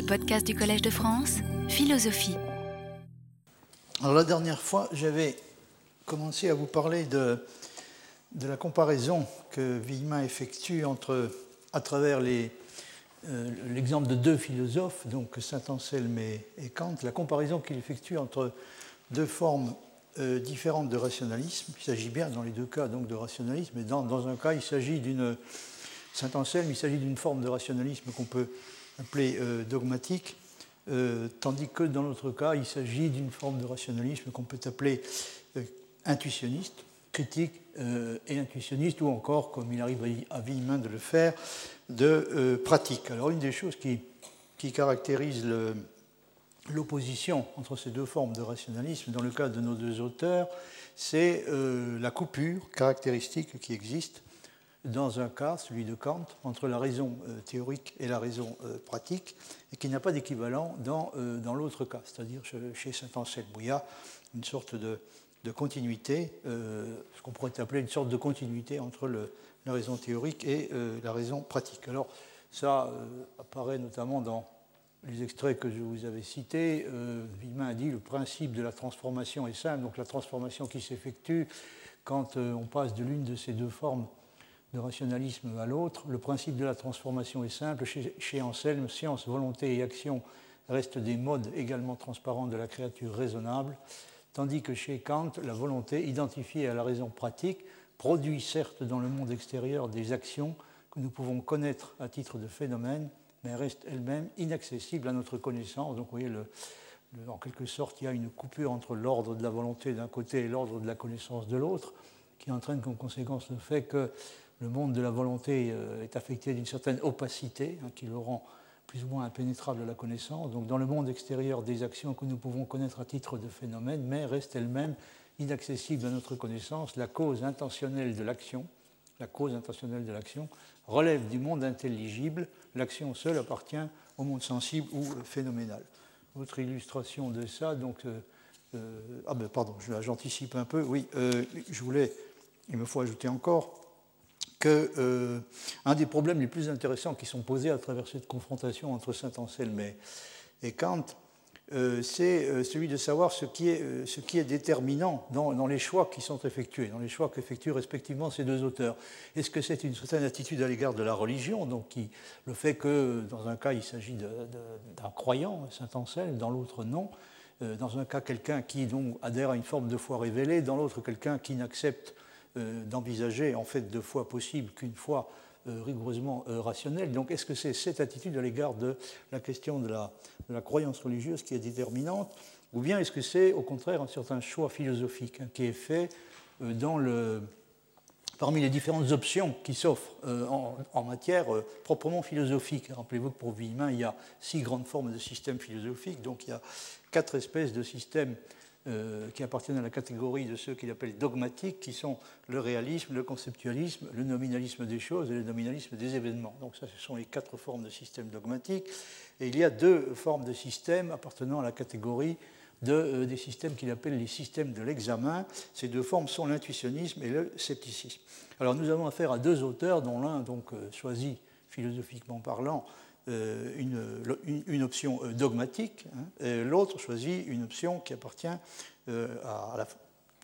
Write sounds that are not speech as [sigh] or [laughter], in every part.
les podcasts du Collège de France, Philosophie. Alors la dernière fois, j'avais commencé à vous parler de, de la comparaison que Villemin effectue entre, à travers euh, l'exemple de deux philosophes, donc Saint-Anselme et, Kant, la comparaison qu'il effectue entre deux formes euh, différentes de rationalisme. Il s'agit bien dans les deux cas donc de rationalisme, mais dans, dans un cas il s'agit d'une Saint-Anselme, il s'agit d'une forme de rationalisme qu'on peut appeler euh, dogmatique, euh, tandis que dans l'autre cas il s'agit d'une forme de rationalisme qu'on peut appeler euh, intuitionniste, critique et intuitionniste, ou encore, comme il arrive à Villemin de le faire, de pratique. Alors une des choses qui, caractérise l'opposition entre ces deux formes de rationalisme, dans le cas de nos deux auteurs, c'est la coupure caractéristique qui existe dans un cas, celui de Kant, entre la raison euh, théorique et la raison euh, pratique, et qui n'a pas d'équivalent dans, euh, dans l'autre cas, c'est-à-dire chez Saint-Anselme, où il y a une sorte de, de continuité, ce qu'on pourrait appeler une sorte de continuité entre la raison théorique et la raison pratique. Alors ça apparaît notamment dans les extraits que je vous avais cités. Villemin a dit le principe de la transformation est simple, donc la transformation qui s'effectue quand on passe de l'une de ces deux formes de rationalisme à l'autre. Le principe de la transformation est simple. Chez, Anselme, science, volonté et action restent des modes également transparents de la créature raisonnable, tandis que chez Kant, la volonté, identifiée à la raison pratique, produit certes dans le monde extérieur des actions que nous pouvons connaître à titre de phénomène, mais reste elle-même inaccessible à notre connaissance. Donc vous voyez, le, en quelque sorte, il y a une coupure entre l'ordre de la volonté d'un côté et l'ordre de la connaissance de l'autre, qui entraîne comme conséquence le fait que le monde de la volonté euh, est affecté d'une certaine opacité hein, qui le rend plus ou moins impénétrable à la connaissance. Donc dans le monde extérieur, des actions que nous pouvons connaître à titre de phénomène, mais restent elles-mêmes inaccessibles à notre connaissance. La cause intentionnelle de l'action, la cause intentionnelle de l'action relève du monde intelligible. L'action seule appartient au monde sensible ou phénoménal. Autre illustration de ça, donc euh, euh, ah ben pardon, j'anticipe un peu. Oui, je voulais, il me faut ajouter encore que euh, un des problèmes les plus intéressants qui sont posés à travers cette confrontation entre Saint-Anselme et, et, Kant, euh, c'est euh, celui de savoir ce qui est, déterminant dans, les choix qui sont effectués, dans les choix qu'effectuent respectivement ces deux auteurs. Est-ce que c'est une certaine attitude à l'égard de la religion, donc le fait que dans un cas il s'agit d'un croyant, Saint-Anselme, dans l'autre non dans un cas quelqu'un qui donc adhère à une forme de foi révélée, dans l'autre quelqu'un qui n'accepte d'envisager en fait de foi possible qu'une foi euh, rigoureusement euh, rationnelle. Donc est-ce que c'est cette attitude à l'égard de la question de la, croyance religieuse qui est déterminante ou bien est-ce que c'est au contraire un certain choix philosophique hein, qui est fait dans le, parmi les différentes options qui s'offrent en, en, matière proprement philosophique? Rappelez-vous que pour Villemin, il y a six grandes formes de systèmes philosophiques, donc il y a quatre espèces de systèmes euh, qui appartiennent à la catégorie de ceux qu'il appelle dogmatiques, qui sont le réalisme, le conceptualisme, le nominalisme des choses et le nominalisme des événements. Donc ça, ce sont les quatre formes de systèmes dogmatiques. Et il y a deux formes de systèmes appartenant à la catégorie euh, des systèmes qu'il appelle les systèmes de l'examen. Ces deux formes sont l'intuitionnisme et le scepticisme. Alors nous avons affaire à deux auteurs, dont l'un donc euh, choisi philosophiquement parlant euh, une, une, option euh, dogmatique, hein, l'autre choisit une option qui appartient euh, à la,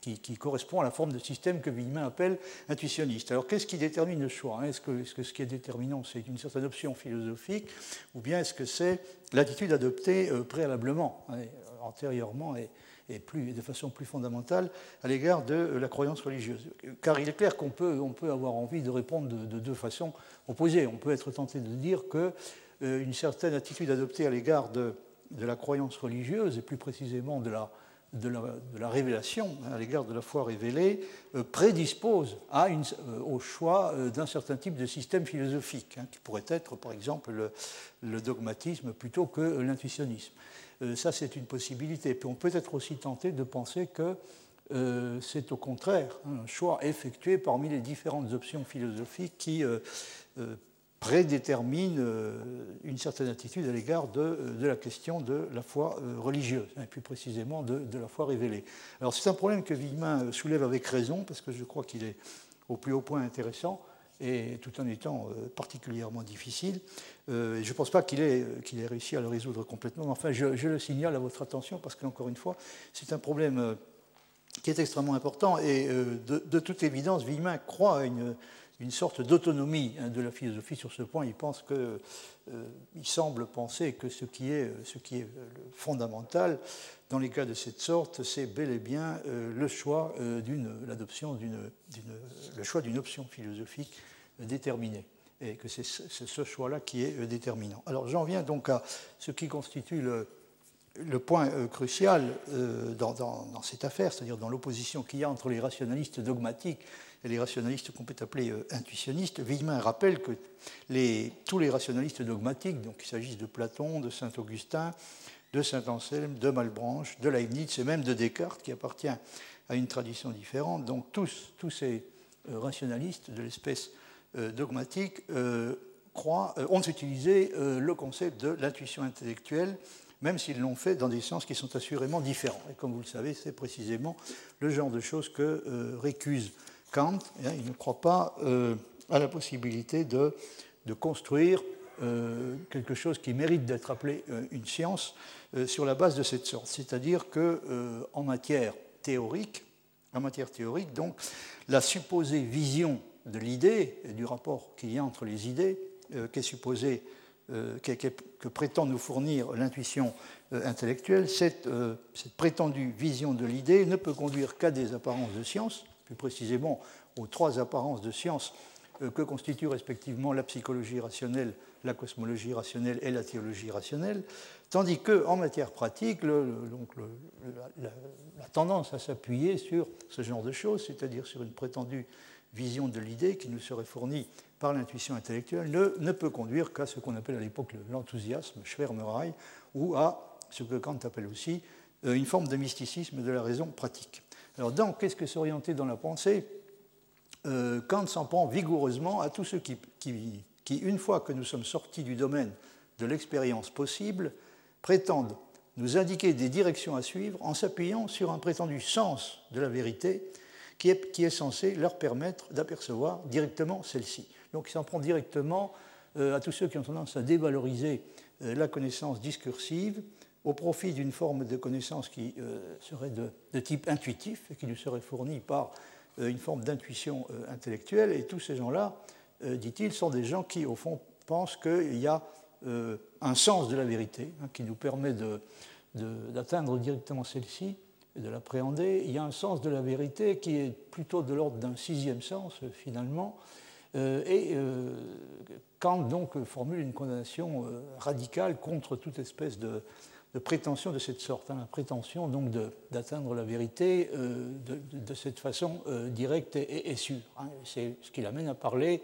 qui, correspond à la forme de système que Villemin appelle intuitionniste. Alors qu'est-ce qui détermine le choix? Est-ce que, -ce qui est déterminant, c'est une certaine option philosophique, ou bien est-ce que c'est l'attitude adoptée préalablement, hein, antérieurement et, et plus, de façon plus fondamentale à l'égard de la croyance religieuse? Car il est clair qu'on peut, on peut avoir envie de répondre de, de, deux façons opposées. On peut être tenté de dire que une certaine attitude adoptée à l'égard de, la croyance religieuse, et plus précisément de la, révélation, hein, à l'égard de la foi révélée, euh, prédispose euh, au choix euh, d'un certain type de système philosophique, hein, qui pourrait être par exemple le, dogmatisme plutôt que l'intuitionnisme. Euh, ça, c'est une possibilité. Puis on peut être aussi tenté de penser que euh, c'est au contraire un choix effectué parmi les différentes options philosophiques qui euh, prédétermine une certaine attitude à l'égard de, de, la question de la foi religieuse, et plus précisément de, la foi révélée. Alors c'est un problème que Villemin soulève avec raison, parce que je crois qu'il est au plus haut point intéressant. et tout en étant particulièrement difficile. je ne pense pas qu'il ait, réussi à le résoudre complètement, mais enfin, je, je, le signale à votre attention parce qu'encore une fois, c'est un problème qui est extrêmement important. Et de, de toute évidence, Villemin croit à une, une sorte d'autonomie hein, de la philosophie sur ce point. Il, pense euh, semble penser que ce qui est, qui est fondamental dans les cas de cette sorte, c'est bel et bien euh, le choix euh, d'une, l'adoption le choix d'une option philosophique déterminée et que c'est ce choix-là qui est déterminant. Alors j'en viens donc à ce qui constitue le, point crucial dans, cette affaire, c'est-à-dire dans l'opposition qu'il y a entre les rationalistes dogmatiques les rationalistes qu'on peut appeler euh, intuitionnistes. Villemin rappelle que tous les rationalistes dogmatiques, donc qu'il s'agisse de Platon, de Saint-Augustin, de Saint-Anselme, de Malebranche, de Leibniz et même de Descartes, qui appartient à une tradition différente, donc tous, tous ces euh, rationalistes de l'espèce euh, dogmatique croient, ont utilisé le concept de l'intuition intellectuelle même s'ils l'ont fait dans des sens qui sont assurément différents. Et comme vous le savez, c'est précisément le genre de choses que récuse Kant, hein, il ne croit pas euh, à la possibilité de, construire euh, quelque chose qui mérite d'être appelé euh, une science sur la base de cette sorte. C'est-à-dire qu'en matière théorique, en matière théorique, donc, la supposée vision de l'idée et du rapport qu'il y a entre les idées, supposée, que prétend nous fournir l'intuition intellectuelle, cette prétendue vision de l'idée ne peut conduire qu'à des apparences de science, plus précisément aux trois apparences de science euh, que constituent respectivement la psychologie rationnelle, la cosmologie rationnelle et la théologie rationnelle, tandis qu'en matière pratique, la, tendance à s'appuyer sur ce genre de choses, c'est-à-dire sur une prétendue vision de l'idée qui nous serait fournie par l'intuition intellectuelle, ne, peut conduire qu'à ce qu'on appelle à l'époque l'enthousiasme, Schwärmerei, ou à ce que Kant appelle aussi euh, une forme de mysticisme de la raison pratique. Alors, dans Qu'est-ce que s'orienter dans la pensée? Euh, Kant s'en prend vigoureusement à tous ceux qui, une fois que nous sommes sortis du domaine de l'expérience possible, prétendent nous indiquer des directions à suivre en s'appuyant sur un prétendu sens de la vérité qui est, qui est censé leur permettre d'apercevoir directement celle-ci. Donc il s'en prend directement euh, à tous ceux qui ont tendance à dévaloriser euh, la connaissance discursive au profit d'une forme de connaissance qui euh, serait de, type intuitif et qui nous serait fournie par euh, une forme d'intuition euh, intellectuelle. Et tous ces gens-là, dit-il, sont des gens qui, au fond, pensent qu'il y a un sens de la vérité hein, qui nous permet d'atteindre directement celle-ci et de l'appréhender. Il y a un sens de la vérité qui est plutôt de l'ordre d'un sixième sens, finalement. et Kant donc formule une condamnation radicale contre toute espèce de, de prétention de cette sorte, hein, la prétention donc d'atteindre la vérité euh, de, cette façon euh, directe et, sûre. Hein. C'est ce qui l'amène à parler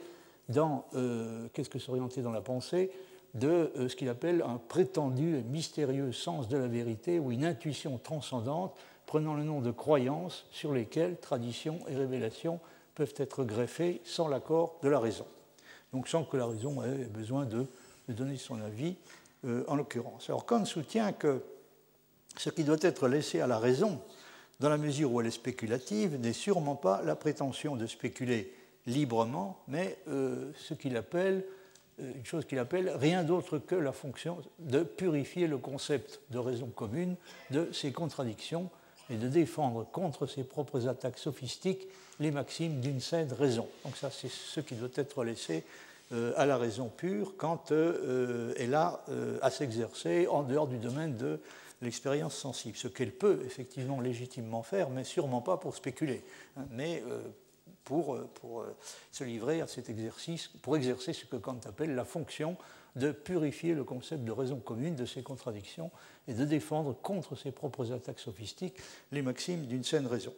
dans euh, Qu'est-ce que s'orienter dans la pensée de ce qu'il appelle un prétendu et mystérieux sens de la vérité ou une intuition transcendante prenant le nom de croyance sur lesquelles tradition et révélation peuvent être greffées sans l'accord de la raison. Donc sans que la raison ait besoin de donner son avis euh, en l'occurrence. Alors Kant soutient que ce qui doit être laissé à la raison, dans la mesure où elle est spéculative, n'est sûrement pas la prétention de spéculer librement, mais euh, ce qu'il appelle, euh, une chose qu'il appelle rien d'autre que la fonction de purifier le concept de raison commune de ses contradictions et de défendre contre ses propres attaques sophistiques les maximes d'une saine raison. Donc ça, c'est ce qui doit être laissé à la raison pure quand euh, elle a euh, à s'exercer en dehors du domaine de l'expérience sensible, ce qu'elle peut effectivement légitimement faire, mais sûrement pas pour spéculer, hein, mais pour, pour se livrer à cet exercice, pour exercer ce que Kant appelle la fonction de purifier le concept de raison commune de ses contradictions et de défendre contre ses propres attaques sophistiques les maximes d'une saine raison.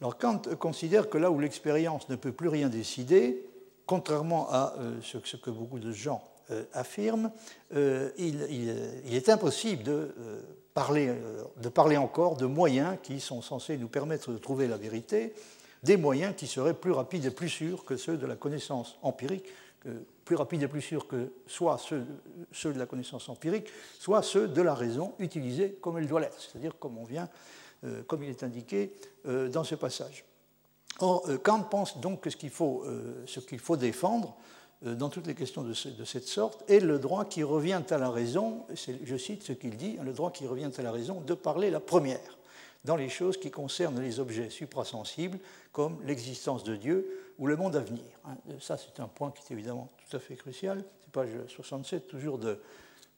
Alors Kant considère que là où l'expérience ne peut plus rien décider, contrairement à euh, ce, que beaucoup de gens euh, affirment, euh, il, est impossible de, parler, encore de moyens qui sont censés nous permettre de trouver la vérité, des moyens qui seraient plus rapides et plus sûrs que ceux de la connaissance empirique, plus rapides et plus sûrs que soit ceux, ceux, de la connaissance empirique, soit ceux de la raison utilisée comme elle doit l'être, c'est-à-dire comme on vient, comme il est indiqué dans ce passage. Or, Kant pense donc que ce qu'il faut, faut défendre dans toutes les questions de, cette sorte est le droit qui revient à la raison, je cite ce qu'il dit, le droit qui revient à la raison de parler la première dans les choses qui concernent les objets suprasensibles, comme l'existence de Dieu ou le monde à venir. Hein. Ça, c'est un point qui est évidemment tout à fait crucial. C'est page 67, toujours de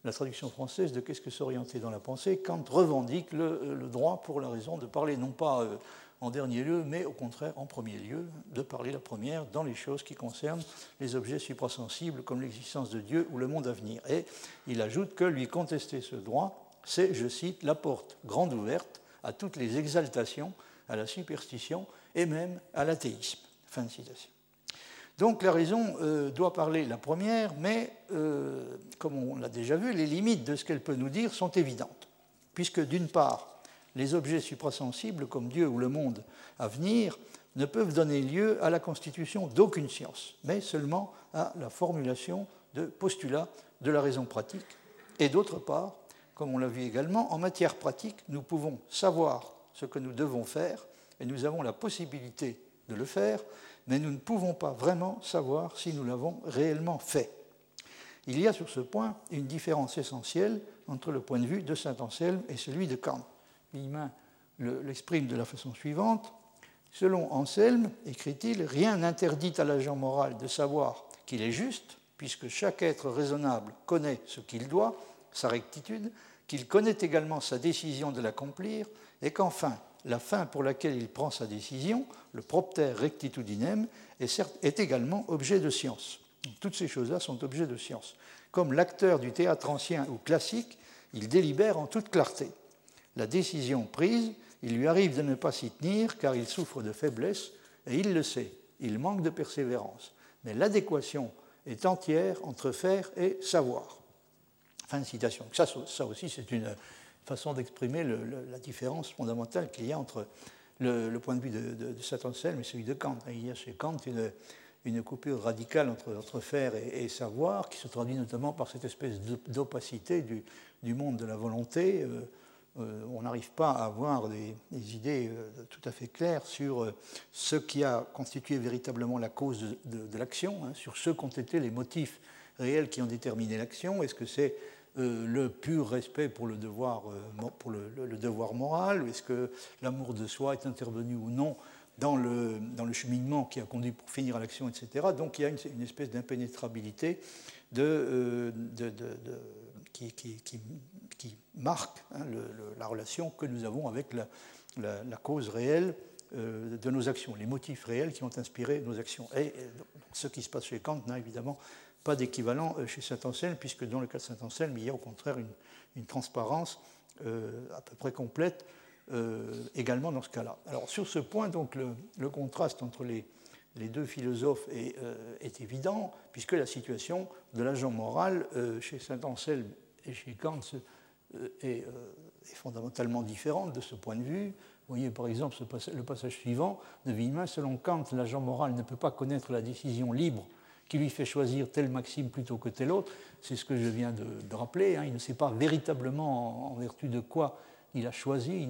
la traduction française de Qu'est-ce que s'orienter dans la pensée Kant revendique le, droit pour la raison de parler non pas euh, en dernier lieu, mais au contraire en premier lieu, de parler la première dans les choses qui concernent les objets suprasensibles comme l'existence de Dieu ou le monde à venir. Et il ajoute que lui contester ce droit, c'est, je cite, la porte grande ouverte à toutes les exaltations, à la superstition et même à l'athéisme. Fin de citation. Donc la raison euh, doit parler la première, mais euh, comme on l'a déjà vu, les limites de ce qu'elle peut nous dire sont évidentes, puisque d'une part, les objets suprasensibles, comme Dieu ou le monde à venir, ne peuvent donner lieu à la constitution d'aucune science, mais seulement à la formulation de postulats de la raison pratique. Et d'autre part, comme on l'a vu également, en matière pratique, nous pouvons savoir ce que nous devons faire et nous avons la possibilité de le faire, mais nous ne pouvons pas vraiment savoir si nous l'avons réellement fait. Il y a sur ce point une différence essentielle entre le point de vue de Saint Anselme et celui de Kant. L'exprime de la façon suivante. Selon Anselme, écrit-il, rien n'interdit à l'agent moral de savoir qu'il est juste, puisque chaque être raisonnable connaît ce qu'il doit, sa rectitude, qu'il connaît également sa décision de l'accomplir, et qu'enfin, la fin pour laquelle il prend sa décision, le propter rectitudinem, est, est également objet de science. Toutes ces choses-là sont objets de science. Comme l'acteur du théâtre ancien ou classique, il délibère en toute clarté. La décision prise, il lui arrive de ne pas s'y tenir car il souffre de faiblesse, et il le sait, il manque de persévérance. Mais l'adéquation est entière entre faire et savoir. Fin de citation. Ça, aussi, c'est une façon d'exprimer la différence fondamentale qu'il y a entre le, point de vue de, de, Anselme et celui de Kant. Il y a chez Kant une, coupure radicale entre, faire et, savoir, qui se traduit notamment par cette espèce d'opacité du, monde de la volonté. Euh, on n'arrive pas à avoir des, idées euh, tout à fait claires sur ce qui a constitué véritablement la cause de, l'action, hein, sur ce qu'ont été les motifs réels qui ont déterminé l'action. Est-ce que c'est euh, le pur respect pour le devoir, euh, pour le, devoir moral? Est-ce que l'amour de soi est intervenu ou non dans le, cheminement qui a conduit pour finir à l'action, etc. Donc il y a une, espèce d'impénétrabilité euh, qui, marque hein, la relation que nous avons avec la, cause réelle de nos actions, les motifs réels qui ont inspiré nos actions. Et ce qui se passe chez Kant n'a évidemment pas d'équivalent euh, chez Saint-Anselme, puisque dans le cas de Saint-Anselme, il y a au contraire une, transparence euh, à peu près complète euh, également dans ce cas-là. Alors sur ce point, donc, le, contraste entre les, deux philosophes est, évident, puisque la situation de l'agent moral chez Saint-Anselme et chez Kant est, est, fondamentalement différente de ce point de vue. Vous voyez par exemple le passage suivant de Villemin, selon Kant, l'agent moral ne peut pas connaître la décision libre qui lui fait choisir telle maxime plutôt que telle autre. C'est ce que je viens de, rappeler. Hein. Il ne sait pas véritablement en, vertu de quoi il a choisi.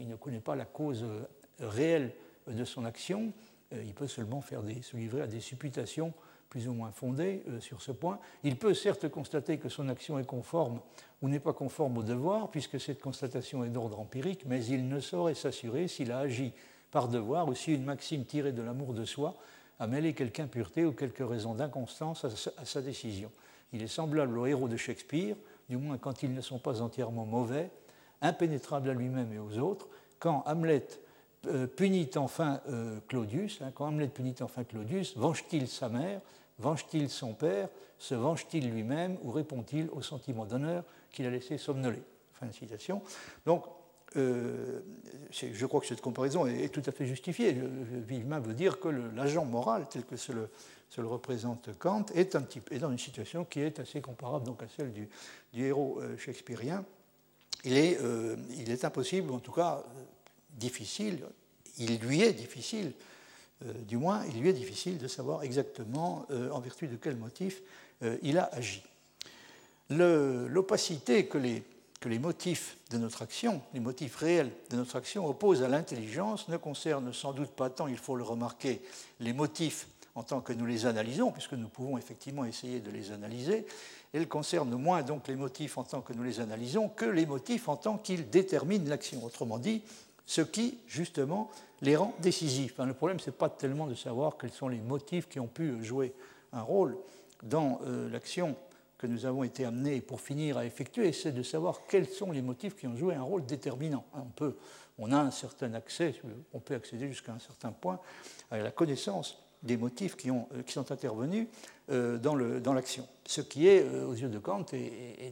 Il ne, connaît pas la cause euh, réelle de son action. Euh, il peut seulement se livrer à des supputations plus ou moins fondées euh, sur ce point. Il peut certes constater que son action est conforme ou n'est pas conforme au devoir, puisque cette constatation est d'ordre empirique, mais il ne saurait s'assurer s'il a agi par devoir ou si une maxime tirée de l'amour de soi à mêler quelque impureté ou quelque raison d'inconstance à, sa décision. Il est semblable au héros de Shakespeare, du moins quand ils ne sont pas entièrement mauvais, impénétrable à lui-même et aux autres, quand Hamlet euh, punit enfin euh, Claudius, hein, quand Hamlet punit enfin Claudius, venge-t-il sa mère, venge-t-il son père, se venge-t-il lui-même ou répond-il au sentiment d'honneur qu'il a laissé somnoler? Fin de citation. Donc, euh, je crois que cette comparaison est, tout à fait justifiée. Villemin veut dire que l'agent moral, tel que se le, représente Kant, est, un dans une situation qui est assez comparable donc, à celle du, héros euh, shakespearien. Il est, euh, il est, impossible, en tout cas difficile, il lui est difficile, du moins, il lui est difficile de savoir exactement en vertu de quel motif il a agi. L'opacité que les motifs de notre action, les motifs réels de notre action opposent à l'intelligence ne concernent sans doute pas tant, il faut le remarquer, les motifs en tant que nous les analysons, puisque nous pouvons effectivement essayer de les analyser, elles concernent moins donc les motifs en tant que nous les analysons que les motifs en tant qu'ils déterminent l'action. Autrement dit, ce qui, justement, les rend décisifs. le problème, ce n'est pas tellement de savoir quels sont les motifs qui ont pu jouer un rôle dans euh, l'action que nous avons été amenés pour finir à effectuer, c'est de savoir quels sont les motifs qui ont joué un rôle déterminant. On, peut, on a un certain accès, on peut accéder jusqu'à un certain point à la connaissance des motifs qui, ont, qui sont intervenus euh, dans l'action. Ce qui est, euh, aux yeux de Kant,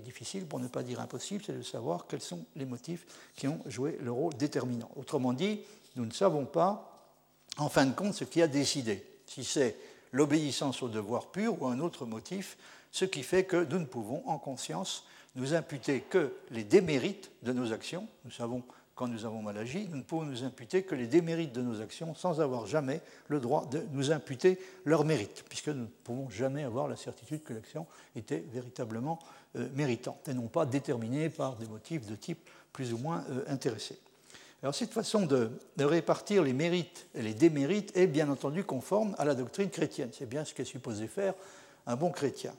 difficile, pour ne pas dire impossible, c'est de savoir quels sont les motifs qui ont joué le rôle déterminant. Autrement dit, nous ne savons pas, en fin de compte, ce qui a décidé, si c'est l'obéissance au devoir pur ou un autre motif ce qui fait que nous ne pouvons en conscience nous imputer que les démérites de nos actions. Nous savons quand nous avons mal agi, nous ne pouvons nous imputer que les démérites de nos actions sans avoir jamais le droit de nous imputer leurs mérites, puisque nous ne pouvons jamais avoir la certitude que l'action était véritablement euh, méritante et non pas déterminée par des motifs de type plus ou moins euh, intéressé. Alors cette façon de, de, répartir les mérites et les démérites est bien entendu conforme à la doctrine chrétienne. C'est bien ce qu'est supposé faire un bon chrétien.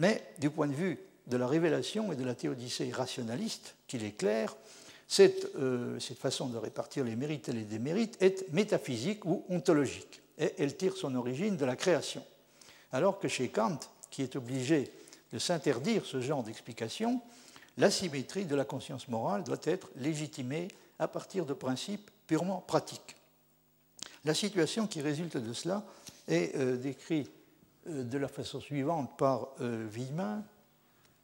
Mais du point de vue de la révélation et de la théodicée rationaliste, qu'il est clair, euh, cette, façon de répartir les mérites et les démérites est métaphysique ou ontologique, et elle tire son origine de la création. Alors que chez Kant, qui est obligé de s'interdire ce genre d'explication, la symétrie de la conscience morale doit être légitimée à partir de principes purement pratiques. La situation qui résulte de cela est euh, décrite euh, de la façon suivante par Villemin.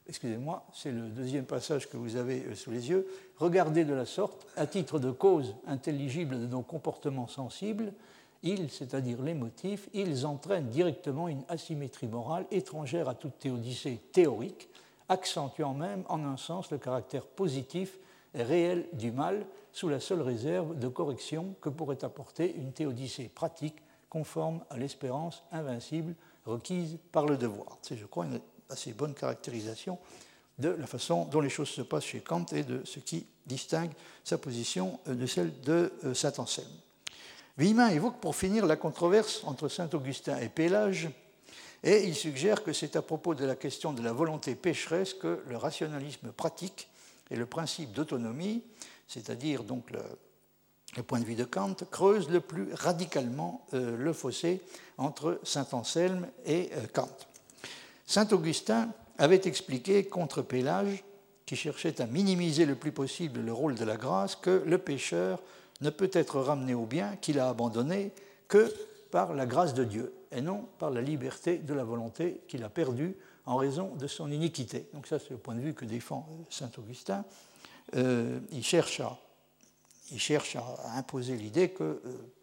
Excusez-moi, c'est le deuxième passage que vous avez euh, sous les yeux. Regardez de la sorte, à titre de cause intelligible de nos comportements sensibles, ils, c'est-à-dire les motifs, ils entraînent directement une asymétrie morale étrangère à toute théodicée théorique, accentuant même en un sens le caractère positif et réel du mal, sous la seule réserve de correction que pourrait apporter une théodicée pratique conforme à l'espérance invincible requise par le devoir. C'est, je crois, assez bonne caractérisation de la façon dont les choses se passent chez Kant et de ce qui distingue sa position euh, de celle de euh, Saint Anselme. Villemin évoque pour finir la controverse entre Saint Augustin et Pélage, et il suggère que c'est à propos de la question de la volonté pécheresse que le rationalisme pratique et le principe d'autonomie, c'est-à-dire donc le, point de vue de Kant, creuse le plus radicalement euh, le fossé entre saint Anselme et Kant. Saint Augustin avait expliqué contre Pélage, qui cherchait à minimiser le plus possible le rôle de la grâce, que le pécheur ne peut être ramené au bien qu'il a abandonné que par la grâce de Dieu, et non par la liberté de la volonté qu'il a perdue en raison de son iniquité. Donc ça, c'est le point de vue que défend euh, saint Augustin. il cherche à il cherche à, imposer l'idée que euh,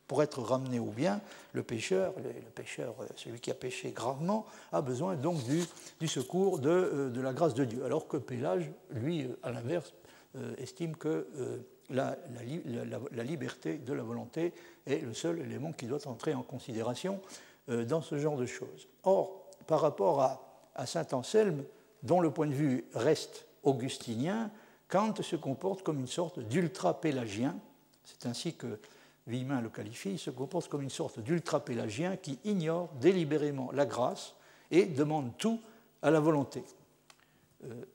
pour être ramené au bien, le pécheur, le, pécheur, euh, celui qui a péché gravement, a besoin donc du, secours euh, de, la grâce de Dieu. Alors que Pélage, lui, à l'inverse, estime que la, liberté de la volonté est le seul élément qui doit entrer en considération dans ce genre de choses. Or, par rapport à, à saint Anselme, dont le point de vue reste augustinien, Kant se comporte comme une sorte d'ultra-pélagien, c'est ainsi que Villemin le qualifie, il se comporte comme une sorte d'ultra-pélagien qui ignore délibérément la grâce et demande tout à la volonté. Euh,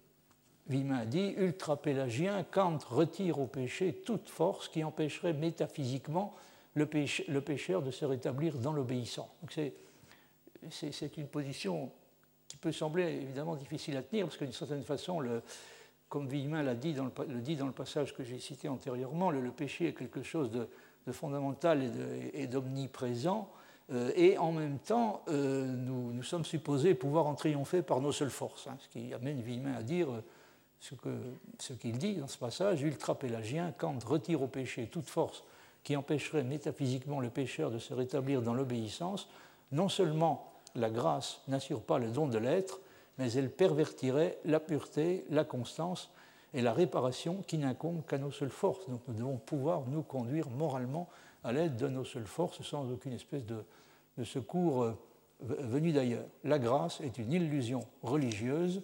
Villemin dit ultra-pélagien, Kant retire au péché toute force qui empêcherait métaphysiquement le, pécheur de se rétablir dans l'obéissance. C'est une position qui peut sembler évidemment difficile à tenir, parce que d'une certaine façon, comme Villemin le, dit dans le passage que j'ai cité antérieurement, le, péché est quelque chose de, fondamental et d'omniprésent, euh, et en même temps, euh, nous, sommes supposés pouvoir en triompher par nos seules forces, hein, ce qui amène Villemin à dire euh, ce qu'il dit dans ce passage, ultra-pélagien, Kant retire au péché toute force qui empêcherait métaphysiquement le pécheur de se rétablir dans l'obéissance, non seulement la grâce n'assure pas le don de l'être, mais elle pervertirait la pureté, la constance et la réparation qui n'incombent qu'à nos seules forces. Donc nous devons pouvoir nous conduire moralement à l'aide de nos seules forces sans aucune espèce de, secours euh, venu d'ailleurs. La grâce est une illusion religieuse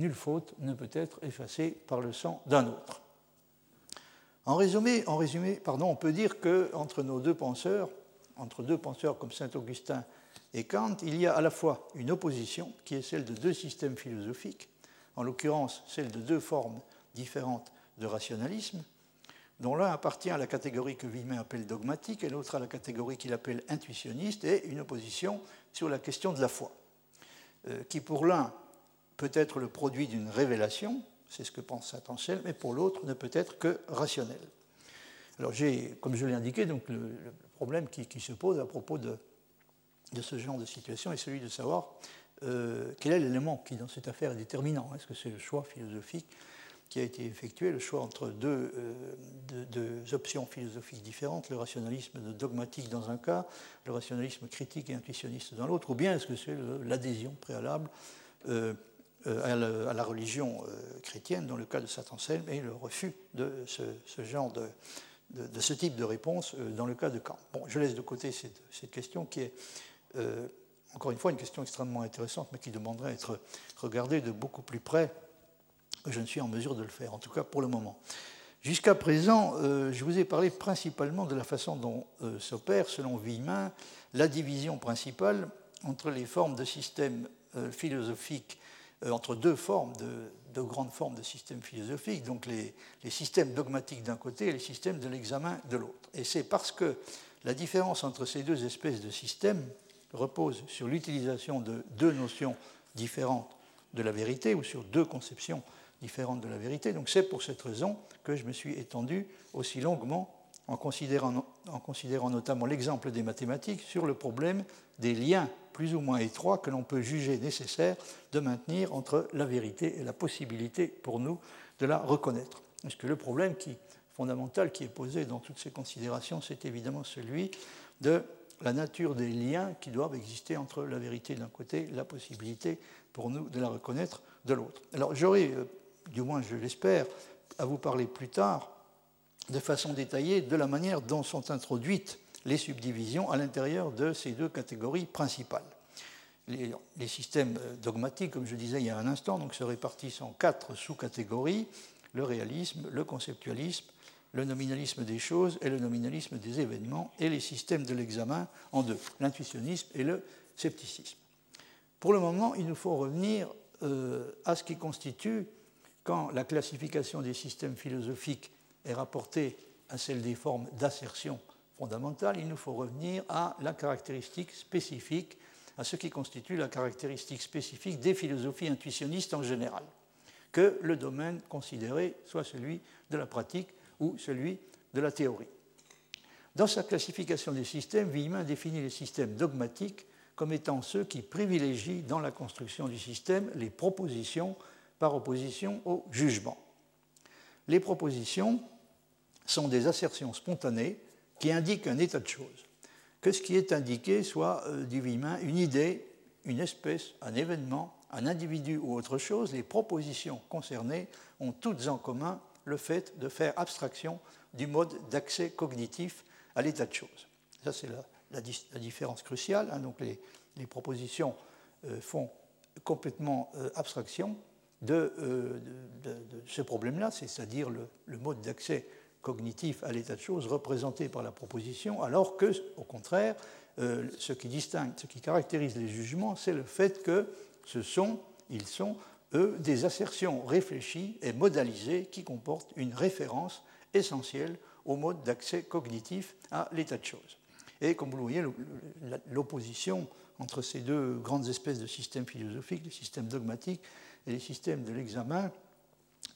nulle faute ne peut être effacée par le sang d'un autre. En résumé, en résumé pardon, on peut dire qu'entre nos deux penseurs, entre deux penseurs comme Saint Augustin et Kant, il y a à la fois une opposition qui est celle de deux systèmes philosophiques, en l'occurrence celle de deux formes différentes de rationalisme, dont l'un appartient à la catégorie que Villemin appelle dogmatique et l'autre à la catégorie qu'il appelle intuitionniste, et une opposition sur la question de la foi, euh, qui pour l'un peut être le produit d'une révélation, c'est ce que pense Saint Anselme, mais pour l'autre ne peut être que rationnel. Alors j'ai, comme je l'ai indiqué, donc le, problème qui, se pose à propos de, ce genre de situation est celui de savoir euh, quel est l'élément qui dans cette affaire est déterminant. Est-ce que c'est le choix philosophique qui a été effectué, le choix entre deux, euh, deux, options philosophiques différentes, le rationalisme dogmatique dans un cas, le rationalisme critique et intuitionniste dans l'autre, ou bien est-ce que c'est l'adhésion préalable euh, euh, à, la, religion chrétienne dans le cas de Saint Anselme et le refus de ce, genre de, de, ce type de réponse dans le cas de Kant. Bon, je laisse de côté cette, cette question qui est encore une fois une question extrêmement intéressante, mais qui demanderait à être regardée de beaucoup plus près je ne suis en mesure de le faire, en tout cas pour le moment. Jusqu'à présent, euh, je vous ai parlé principalement de la façon dont euh, s'opère, selon Villemin, la division principale entre les formes de systèmes euh, philosophiques, entre deux formes, de, grandes formes de systèmes philosophiques, donc les, les systèmes dogmatiques d'un côté et les systèmes de l'examen de l'autre. Et c'est parce que la différence entre ces deux espèces de systèmes repose sur l'utilisation de deux notions différentes de la vérité ou sur deux conceptions différente de la vérité. Donc c'est pour cette raison que je me suis étendu aussi longuement en considérant, en considérant notamment l'exemple des mathématiques sur le problème des liens plus ou moins étroits que l'on peut juger nécessaire de maintenir entre la vérité et la possibilité pour nous de la reconnaître. Parce que le problème qui, fondamental qui est posé dans toutes ces considérations, c'est évidemment celui de la nature des liens qui doivent exister entre la vérité d'un côté et la possibilité pour nous de la reconnaître de l'autre. Alors j'aurais euh, du moins je l'espère, à vous parler plus tard de façon détaillée de la manière dont sont introduites les subdivisions à l'intérieur de ces deux catégories principales. Les, systèmes dogmatiques, comme je disais il y a un instant, donc se répartissent en quatre sous-catégories le réalisme, le conceptualisme, le nominalisme des choses et le nominalisme des événements, et les systèmes de l'examen en deux, l'intuitionnisme et le scepticisme. Pour le moment, il nous faut revenir euh, à ce qui constitue quand la classification des systèmes philosophiques est rapportée à celle des formes d'assertion fondamentale, il nous faut revenir à la caractéristique spécifique, à ce qui constitue la caractéristique spécifique des philosophies intuitionnistes en général, que le domaine considéré soit celui de la pratique ou celui de la théorie. Dans sa classification des systèmes, Villemin définit les systèmes dogmatiques comme étant ceux qui privilégient dans la construction du système les propositions par opposition au jugement. Les propositions sont des assertions spontanées qui indiquent un état de choses. Que ce qui est indiqué soit, euh, du divin une idée, une espèce, un événement, un individu ou autre chose, les propositions concernées ont toutes en commun le fait de faire abstraction du mode d'accès cognitif à l'état de choses. Ça, c'est la, différence cruciale. Hein. Donc, les, propositions euh, font complètement euh, abstraction euh, de, ce problème-là, c'est-à-dire le, mode d'accès cognitif à l'état de choses représenté par la proposition, alors que, au contraire, euh, ce qui distingue, ce qui caractérise les jugements, c'est le fait que ce sont, ils sont, eux, des assertions réfléchies et modalisées qui comportent une référence essentielle au mode d'accès cognitif à l'état de choses. Et comme vous le voyez, l'opposition entre ces deux grandes espèces de systèmes philosophiques, les systèmes dogmatiques et les systèmes de l'examen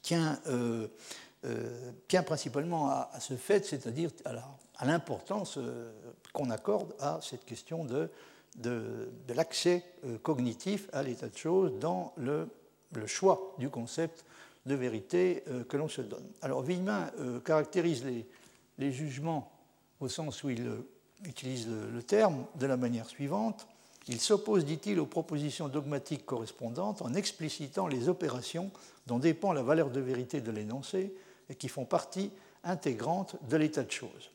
tient, euh, euh, principalement à, ce fait, c'est-à-dire à l'importance euh, qu'on accorde à cette question de, l'accès cognitif à l'état de choses dans le, choix du concept de vérité que l'on se donne. Alors Villemin caractérise les, jugements au sens où il utilise le terme de la manière suivante. Il s'oppose, dit-il, aux propositions dogmatiques correspondantes en explicitant les opérations dont dépend la valeur de vérité de l'énoncé et qui font partie intégrante de l'état de choses.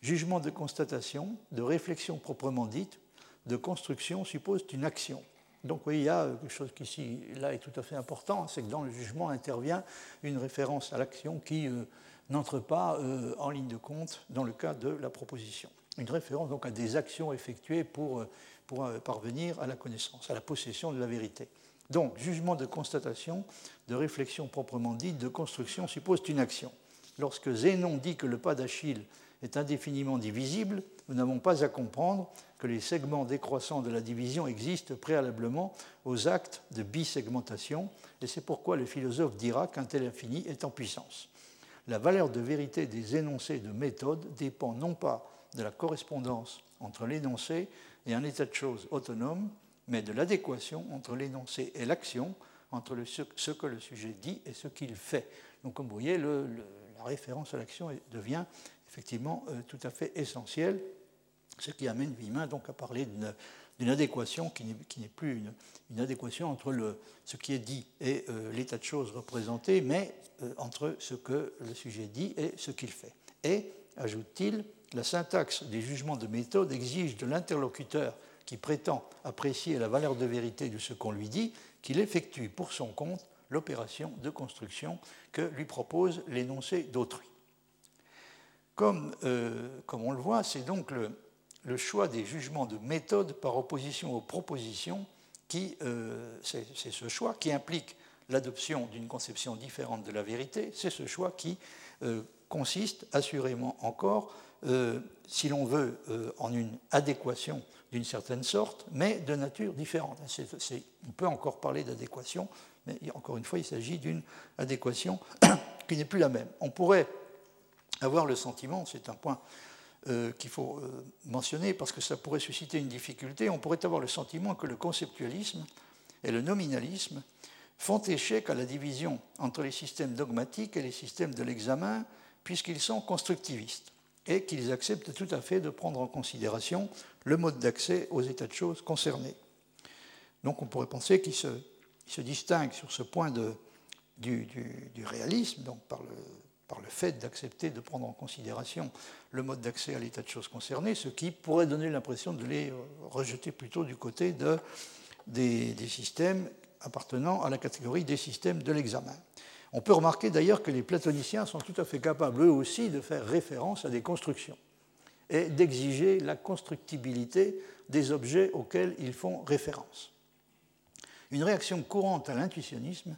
Jugement de constatation, de réflexion proprement dite, de construction supposent une action. Donc oui, il y a quelque chose qui là est tout à fait important, c'est que dans le jugement intervient une référence à l'action qui euh, n'entre pas euh, en ligne de compte dans le cas de la proposition. Une référence donc à des actions effectuées pour, euh, pour parvenir à la connaissance, à la possession de la vérité. Donc, jugement de constatation, de réflexion proprement dite, de construction suppose une action. Lorsque Zénon dit que le pas d'Achille est indéfiniment divisible, nous n'avons pas à comprendre que les segments décroissants de la division existent préalablement aux actes de bisegmentation, et c'est pourquoi le philosophe dira qu'un tel infini est en puissance. La valeur de vérité des énoncés de méthode dépend non pas de la correspondance entre l'énoncé et un état de choses autonome, mais de l'adéquation entre l'énoncé et l'action, entre ce que le sujet dit et ce qu'il fait. Donc, comme vous voyez, la référence à l'action devient effectivement euh, tout à fait essentiel, ce qui amène Villemin donc à parler d'une adéquation qui n'est plus une, adéquation entre ce qui est dit et euh, l'état de choses représenté, mais euh, entre ce que le sujet dit et ce qu'il fait. Et, ajoute-t-il, la syntaxe des jugements de méthode exige de l'interlocuteur qui prétend apprécier la valeur de vérité de ce qu'on lui dit qu'il effectue pour son compte l'opération de construction que lui propose l'énoncé d'autrui. Euh, comme, on le voit, c'est donc le, choix des jugements de méthode par opposition aux propositions qui, euh, c'est ce choix qui implique l'adoption d'une conception différente de la vérité, c'est ce choix qui euh, consiste assurément encore, si l'on veut, en une adéquation d'une certaine sorte, mais de nature différente. on peut encore parler d'adéquation, mais encore une fois, il s'agit d'une adéquation [coughs] qui n'est plus la même. On pourrait avoir le sentiment, c'est un point euh, qu'il faut euh, mentionner parce que ça pourrait susciter une difficulté, on pourrait avoir le sentiment que le conceptualisme et le nominalisme font échec à la division entre les systèmes dogmatiques et les systèmes de l'examen, puisqu'ils sont constructivistes et qu'ils acceptent tout à fait de prendre en considération le mode d'accès aux états de choses concernés. Donc on pourrait penser qu'ils se, distinguent sur ce point du, réalisme, par le, fait d'accepter de prendre en considération le mode d'accès à l'état de choses concerné, ce qui pourrait donner l'impression de les rejeter plutôt du côté de, des, systèmes appartenant à la catégorie des systèmes de l'examen. On peut remarquer d'ailleurs que les platoniciens sont tout à fait capables eux aussi de faire référence à des constructions et d'exiger la constructibilité des objets auxquels ils font référence. Une réaction courante à l'intuitionnisme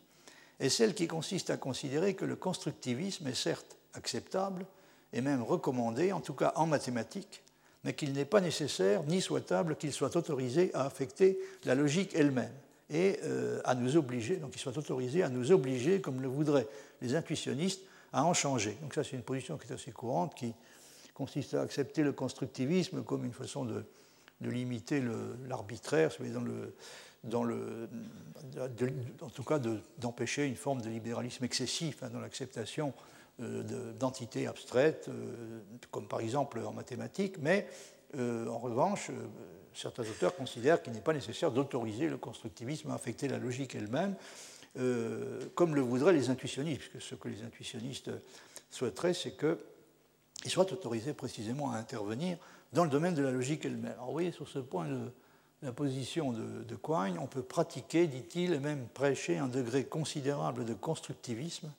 est celle qui consiste à considérer que le constructivisme est certes acceptable et même recommandé, en tout cas en mathématiques, mais qu'il n'est pas nécessaire ni souhaitable qu'il soit autorisé à affecter la logique elle-même et euh, à nous obliger, donc qu'il soit autorisé à nous obliger, comme le voudraient les intuitionnistes, à en changer. Donc ça c'est une position qui est assez courante, qui consiste à accepter le constructivisme comme une façon de, limiter l'arbitraire, dans dans le, en tout cas d'empêcher une forme de libéralisme excessif hein, dans l'acceptation euh, d'entités abstraites, euh, comme par exemple en mathématiques, mais en revanche, certains auteurs considèrent qu'il n'est pas nécessaire d'autoriser le constructivisme à affecter la logique elle-même, comme le voudraient les intuitionnistes, puisque ce que les intuitionnistes souhaiteraient, c'est qu'ils soient autorisés précisément à intervenir dans le domaine de la logique elle-même. Alors vous voyez, sur ce point, le, la position de, de on peut pratiquer, dit-il, et même prêcher un degré considérable de constructivisme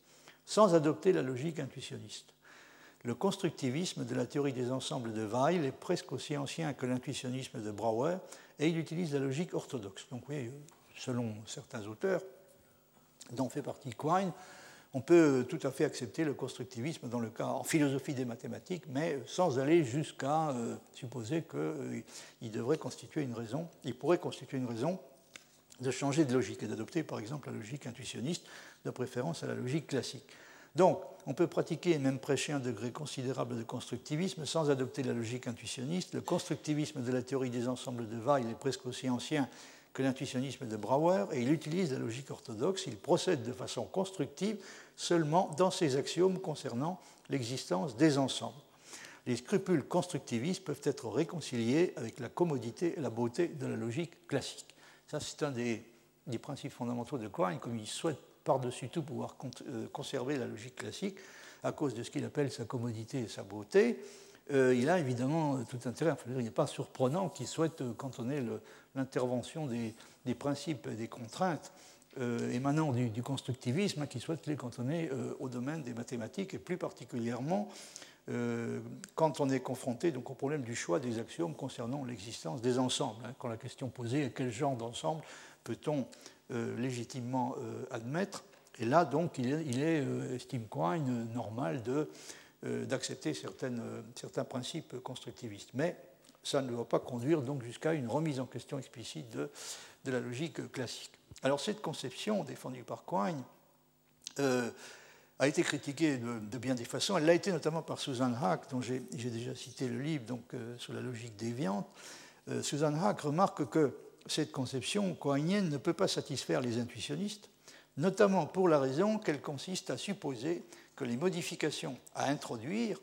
sans adopter la logique intuitionniste. Le constructivisme de la théorie des ensembles de Weil est presque aussi ancien que l'intuitionnisme de Brouwer et il utilise la logique orthodoxe. Donc oui, selon certains auteurs, dont fait partie Quine, on peut tout à fait accepter le constructivisme dans le cas en philosophie des mathématiques, mais sans aller jusqu'à euh, supposer qu'il euh, devrait constituer une raison, il pourrait constituer une raison de changer de logique et d'adopter par exemple la logique intuitionniste, de préférence à la logique classique. Donc, on peut pratiquer et même prêcher un degré considérable de constructivisme sans adopter la logique intuitionniste. Le constructivisme de la théorie des ensembles de Weil est presque aussi ancien que l'intuitionnisme de Brouwer, et il utilise la logique orthodoxe, il procède de façon constructive seulement dans ses axiomes concernant l'existence des ensembles. Les scrupules constructivistes peuvent être réconciliés avec la commodité et la beauté de la logique classique. Ça, c'est un des, principes fondamentaux de Quine, comme il souhaite par-dessus tout pouvoir euh, conserver la logique classique à cause de ce qu'il appelle sa commodité et sa beauté. il a évidemment tout intérêt. il n'est pas surprenant qu'il souhaite cantonner l'intervention des, principes et des contraintes émanant du, constructivisme, hein, qui souhaite les cantonner au domaine des mathématiques et plus particulièrement euh, quand on est confronté donc, au problème du choix des axiomes concernant l'existence des ensembles. Hein. quand la question posée est quel genre d'ensemble peut-on euh, légitimement euh, admettre Et là, donc, il est, estime Quine, normal d'accepter certains principes constructivistes. Mais ça ne doit pas conduire jusqu'à une remise en question explicite de, de, la logique classique. Alors cette conception défendue par Quine a été critiquée de, bien des façons. Elle l'a été notamment par Susan Hack, dont j'ai déjà cité le livre donc, euh, sur la logique déviante. Euh, Susan Hack remarque que cette conception coanienne ne peut pas satisfaire les intuitionnistes, notamment pour la raison qu'elle consiste à supposer que les modifications à introduire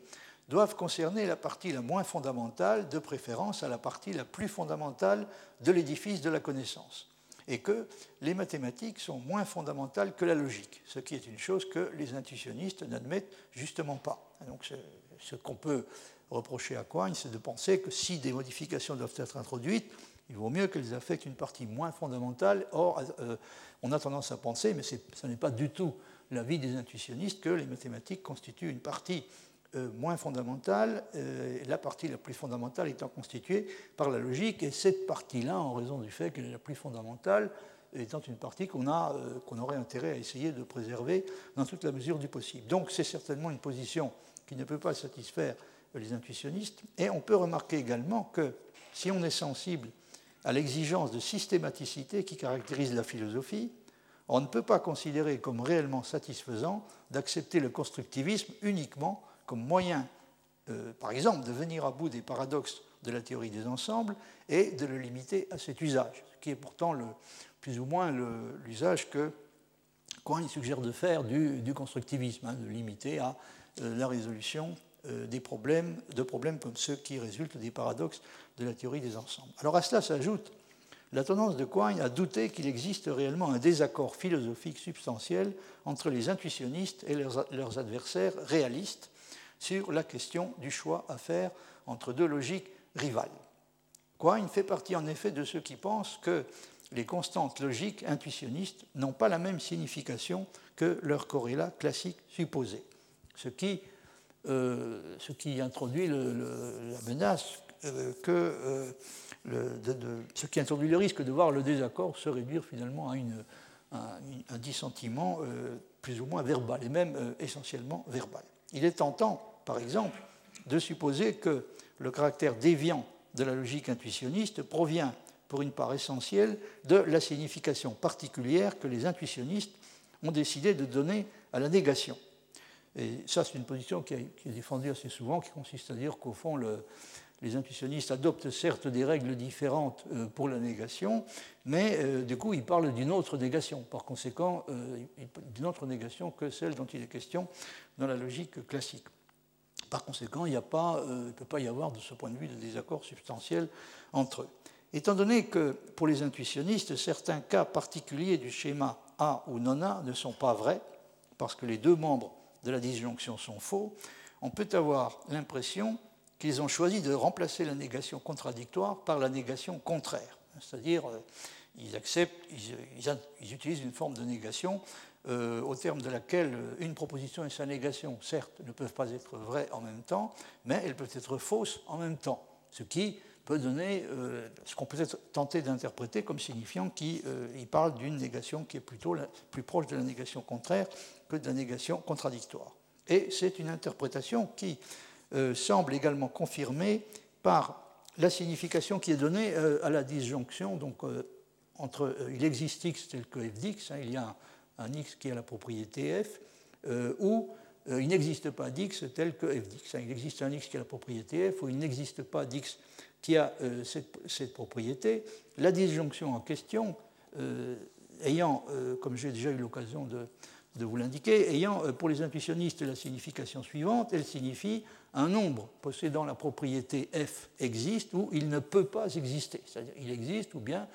doivent concerner la partie la moins fondamentale, de préférence à la partie la plus fondamentale de l'édifice de la connaissance et que les mathématiques sont moins fondamentales que la logique, ce qui est une chose que les intuitionnistes n'admettent justement pas. Donc ce qu'on peut reprocher à Quine, c'est de penser que si des modifications doivent être introduites, il vaut mieux qu'elles affectent une partie moins fondamentale. Or, euh, on a tendance à penser, mais ce n'est pas du tout l'avis des intuitionnistes, que les mathématiques constituent une partie euh, moins fondamentale, euh, la partie la plus fondamentale étant constituée par la logique, et cette partie-là, en raison du fait qu'elle est la plus fondamentale, étant une partie qu'on aurait intérêt à essayer de préserver dans toute la mesure du possible. Donc c'est certainement une position qui ne peut pas satisfaire les intuitionnistes, et on peut remarquer également que si on est sensible à l'exigence de systématicité qui caractérise la philosophie, on ne peut pas considérer comme réellement satisfaisant d'accepter le constructivisme uniquement comme moyen, euh, par exemple, de venir à bout des paradoxes de la théorie des ensembles et de le limiter à cet usage, qui est pourtant plus ou moins l'usage que Quine suggère de faire du, constructivisme, hein, de limiter à euh, la résolution euh, problèmes, de problèmes comme ceux qui résultent des paradoxes de la théorie des ensembles. Alors à cela s'ajoute la tendance de Quine à douter qu'il existe réellement un désaccord philosophique substantiel entre les intuitionnistes et leurs adversaires réalistes sur la question du choix à faire entre deux logiques rivales. Quine fait partie en effet de ceux qui pensent que les constantes logiques intuitionnistes n'ont pas la même signification que leurs corrélats classiques supposés, ce qui, euh, introduit la menace euh, de, ce qui introduit le risque de voir le désaccord se réduire finalement à une, un, dissentiment plus ou moins verbal, et même essentiellement verbal. Il est tentant par exemple, de supposer que le caractère déviant de la logique intuitionniste provient, pour une part essentielle, de la signification particulière que les intuitionnistes ont décidé de donner à la négation. Et ça, c'est une position qui est défendue assez souvent, qui consiste à dire qu'au fond, les intuitionnistes adoptent certes des règles différentes euh, pour la négation, mais euh, du coup, ils parlent d'une autre négation, par conséquent, euh, d'une autre négation que celle dont il est question dans la logique classique. Par conséquent, il ne peut pas y avoir de ce point de vue de désaccord substantiel entre eux. Étant donné que pour les intuitionnistes, certains cas particuliers du schéma A ou non A ne sont pas vrais, parce que les deux membres de la disjonction sont faux, on peut avoir l'impression qu'ils ont choisi de remplacer la négation contradictoire par la négation contraire. C'est-à-dire, euh, ils acceptent, ils, utilisent une forme de négation euh, au terme de laquelle une proposition et sa négation, certes, ne peuvent pas être vraies en même temps, mais elles peuvent être fausses en même temps, ce qui peut donner euh, ce qu'on peut être tenté d'interpréter comme signifiant qu'il euh, parle d'une négation qui est plutôt plus proche de la négation contraire que de la négation contradictoire. Et c'est une interprétation qui semble également confirmée par la signification qui est donnée à la disjonction, donc entre il existe x tel que f d'x, hein, il y a un, x qui a la propriété f, euh, ou euh, il n'existe pas d'x tel que f d'x. Il existe un x qui a la propriété f, ou il n'existe pas d'x qui a euh, cette, propriété. La disjonction en question, ayant, comme j'ai déjà eu l'occasion de, vous l'indiquer, ayant pour les intuitionnistes la signification suivante, elle signifie un nombre possédant la propriété f existe ou il ne peut pas exister. C'est-à-dire il existe ou bien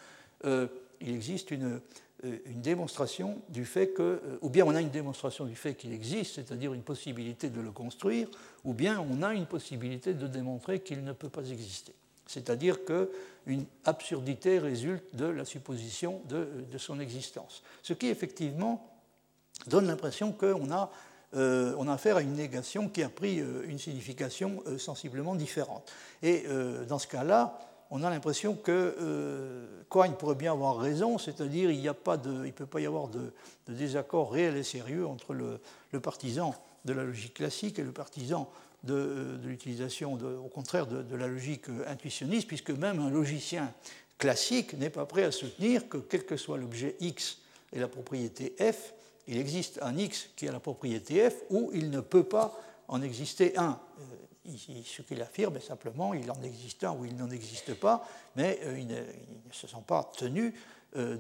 qu'il existe une, euh, une démonstration du fait que, euh, ou bien on a une démonstration du fait qu'il existe, c'est-à-dire une possibilité de le construire, ou bien on a une possibilité de démontrer qu'il ne peut pas exister. C'est-à-dire qu'une absurdité résulte de la supposition de, son existence. Ce qui effectivement donne l'impression qu'on a, euh, on a affaire à une négation qui a pris une signification sensiblement différente. Et dans ce cas-là, on a l'impression que euh, Coigne pourrait bien avoir raison, c'est-à-dire il ne peut pas y avoir de, désaccord réel et sérieux entre le, partisan de la logique classique et le partisan de, euh, l'utilisation, au contraire, de, la logique intuitionniste, puisque même un logicien classique n'est pas prêt à soutenir que quel que soit l'objet X et la propriété F, il existe un X qui a la propriété F, ou il ne peut pas en exister un. Euh, ce qu'il affirme est simplement il en existe un ou il n'en existe pas, mais euh, il, ne, se sent pas tenu euh,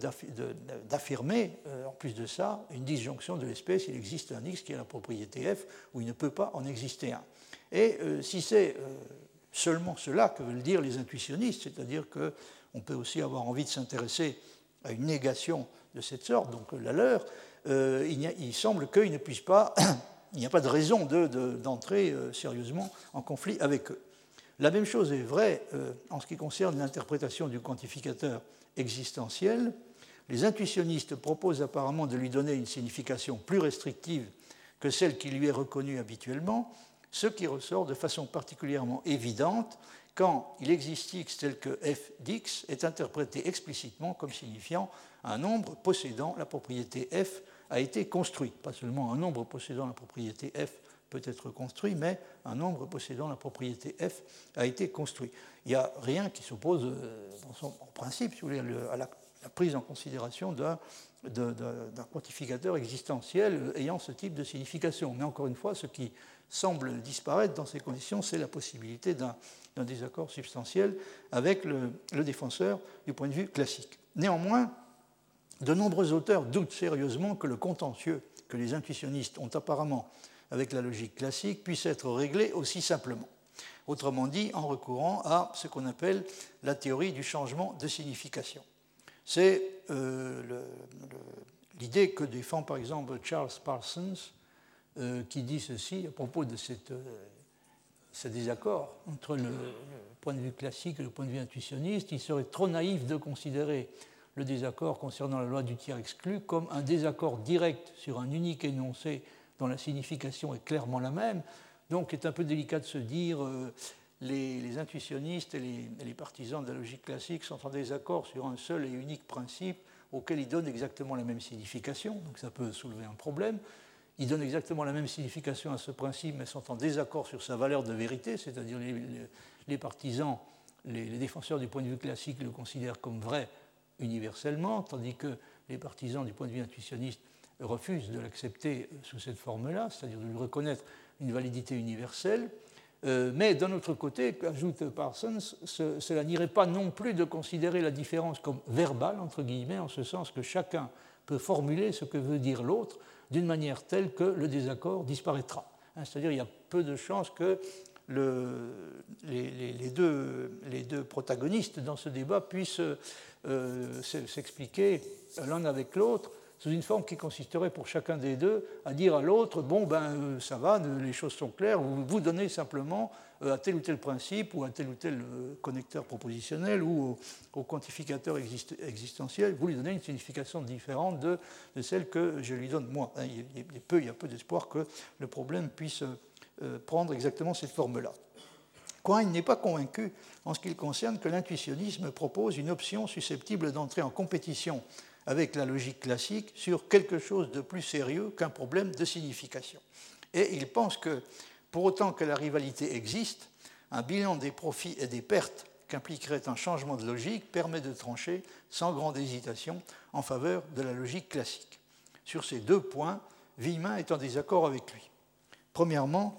d'affirmer, en plus de ça, une disjonction de l'espèce, il existe un X qui a la propriété F, ou il ne peut pas en exister un. Et si c'est seulement cela que veulent dire les intuitionnistes, c'est-à-dire qu'on peut aussi avoir envie de s'intéresser à une négation de cette sorte, donc la leur, il, il semble qu'ils ne puissent pas [coughs] il n'y a pas de raison d'entrer euh, sérieusement en conflit avec eux. La même chose est vraie euh, en ce qui concerne l'interprétation du quantificateur existentiel. Les intuitionnistes proposent apparemment de lui donner une signification plus restrictive que celle qui lui est reconnue habituellement, ce qui ressort de façon particulièrement évidente quand il existe x tel que f d'x est interprété explicitement comme signifiant un nombre possédant la propriété f a été construit. Pas seulement un nombre possédant la propriété f peut être construit, mais un nombre possédant la propriété f a été construit. Il n'y a rien qui s'oppose euh, en principe à la, prise en considération d'un quantificateur existentiel ayant ce type de signification. Mais encore une fois, ce qui semble disparaître dans ces conditions, c'est la possibilité d'un désaccord substantiel avec le défenseur du point de vue classique. Néanmoins, de nombreux auteurs doutent sérieusement que le contentieux que les intuitionnistes ont apparemment avec la logique classique puisse être réglé aussi simplement. Autrement dit, en recourant à ce qu'on appelle la théorie du changement de signification. C'est euh, l'idée que défend par exemple Charles Parsons, euh, qui dit ceci à propos de euh, ce désaccord entre le, point de vue classique et le point de vue intuitionniste. Il serait trop naïf de considérer le désaccord concernant la loi du tiers exclu comme un désaccord direct sur un unique énoncé dont la signification est clairement la même. Donc, est un peu délicat de se dire euh, les, intuitionnistes et les, partisans de la logique classique sont en désaccord sur un seul et unique principe auquel ils donnent exactement la même signification. Donc, ça peut soulever un problème. Ils donnent exactement la même signification à ce principe, mais sont en désaccord sur sa valeur de vérité, c'est-à-dire les, partisans, les, défenseurs du point de vue classique le considèrent comme vrai universellement, tandis que les partisans du point de vue intuitionniste refusent de l'accepter sous cette forme-là, c'est-à-dire de lui reconnaître une validité universelle. Euh, mais d'un autre côté, ajoute Parsons, cela n'irait pas non plus de considérer la différence comme verbale, entre guillemets, en ce sens que chacun peut formuler ce que veut dire l'autre d'une manière telle que le désaccord disparaîtra. Hein, c'est-à-dire qu'il y a peu de chances que les, deux, protagonistes dans ce débat puissent euh, s'expliquer l'un avec l'autre sous une forme qui consisterait pour chacun des deux à dire à l'autre bon ben euh, ça va, les choses sont claires, vous vous donnez simplement euh, à tel ou tel principe ou à tel ou tel connecteur propositionnel ou au, quantificateur existentiel, vous lui donnez une signification différente de, celle que je lui donne moi. Hein, il, y a peu, peu d'espoir que le problème puisse prendre exactement cette forme-là. Quine n'est pas convaincu en ce qui concerne que l'intuitionnisme propose une option susceptible d'entrer en compétition avec la logique classique sur quelque chose de plus sérieux qu'un problème de signification. Et il pense que, pour autant que la rivalité existe, un bilan des profits et des pertes qu'impliquerait un changement de logique permet de trancher sans grande hésitation en faveur de la logique classique. Sur ces deux points, Villemin est en désaccord avec lui. Premièrement,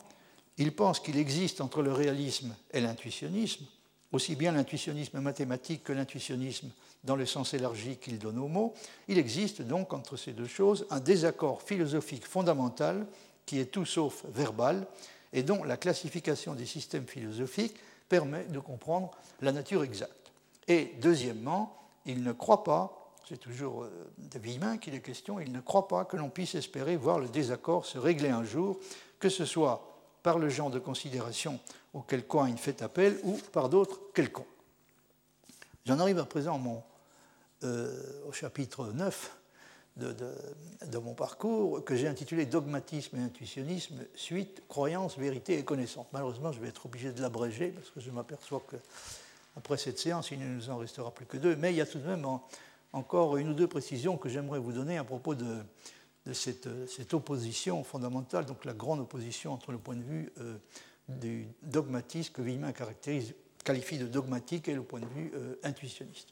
il pense qu'il existe entre le réalisme et l'intuitionnisme, aussi bien l'intuitionnisme mathématique que l'intuitionnisme dans le sens élargi qu'il donne au mot, il existe donc entre ces deux choses un désaccord philosophique fondamental qui est tout sauf verbal et dont la classification des systèmes philosophiques permet de comprendre la nature exacte. Et deuxièmement, il ne croit pas, c'est toujours euh, de Villemin qu'il est question, il ne croit pas que l'on puisse espérer voir le désaccord se régler un jour, que ce soit par le genre de considération auquel Cohen fait appel ou par d'autres quelconques. J'en arrive à présent euh, au chapitre 9 de, mon parcours que j'ai intitulé Dogmatisme et intuitionnisme, suite, croyance, vérité et connaissance. Malheureusement, je vais être obligé de l'abréger parce que je m'aperçois que après cette séance, il ne nous en restera plus que deux. Mais il y a tout de même encore une ou deux précisions que j'aimerais vous donner à propos de, cette, opposition fondamentale, donc la grande opposition entre le point de vue euh, du dogmatisme que Villemin qualifie de dogmatique et le point de vue euh, intuitionniste.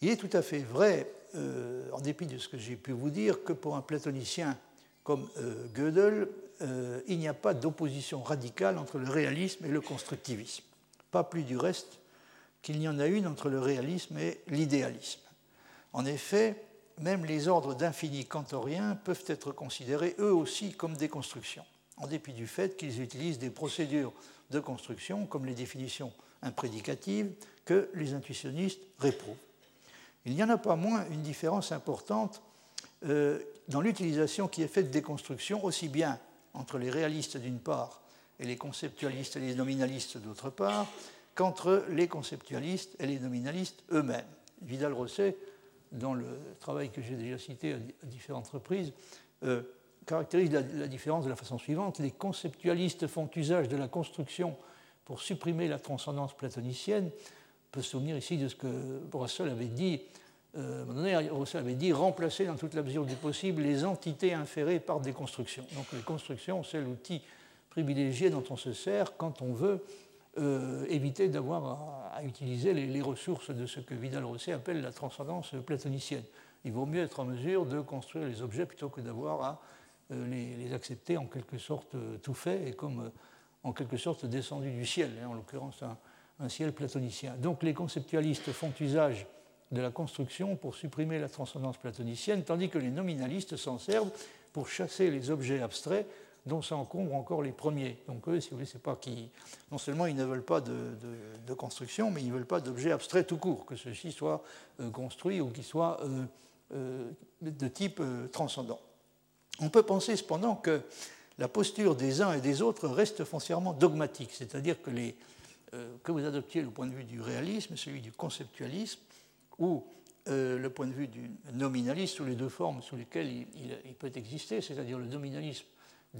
Il est tout à fait vrai, euh, en dépit de ce que j'ai pu vous dire, que pour un platonicien comme euh, Gödel, euh, il n'y a pas d'opposition radicale entre le réalisme et le constructivisme. Pas plus du reste qu'il n'y en a une entre le réalisme et l'idéalisme. En effet, même les ordres d'infini cantoriens peuvent être considérés eux aussi comme des constructions, en dépit du fait qu'ils utilisent des procédures de construction, comme les définitions imprédicatives, que les intuitionnistes réprouvent il n'y en a pas moins une différence importante euh, dans l'utilisation qui est faite des constructions, aussi bien entre les réalistes d'une part et les conceptualistes et les nominalistes d'autre part, qu'entre les conceptualistes et les nominalistes eux-mêmes. Vidal-Rosset, dans le travail que j'ai déjà cité à différentes reprises, euh, caractérise la, différence de la façon suivante. Les conceptualistes font usage de la construction pour supprimer la transcendance platonicienne, peut se souvenir ici de ce que Russell avait dit. Euh, Russell avait dit remplacer dans toute la mesure du possible les entités inférées par des constructions. Donc les constructions, c'est l'outil privilégié dont on se sert quand on veut euh, éviter d'avoir à, utiliser les, ressources de ce que Vidal-Rosset appelle la transcendance platonicienne. Il vaut mieux être en mesure de construire les objets plutôt que d'avoir à euh, les, accepter en quelque sorte tout fait et comme en quelque sorte descendu du ciel, hein, en l'occurrence un ciel platonicien. Donc les conceptualistes font usage de la construction pour supprimer la transcendance platonicienne, tandis que les nominalistes s'en servent pour chasser les objets abstraits dont s'encombrent encore les premiers. Donc eux, si vous voulez, c'est pas qui. Non seulement ils ne veulent pas de, construction, mais ils ne veulent pas d'objets abstraits tout court, que ceux-ci soient euh, construits ou qu'ils soient euh, euh, de type transcendant. On peut penser cependant que la posture des uns et des autres reste foncièrement dogmatique, c'est-à-dire que les, que vous adoptiez le point de vue du réalisme, celui du conceptualisme, ou le point de vue du nominalisme, sous les deux formes sous lesquelles il, peut exister, c'est-à-dire le nominalisme,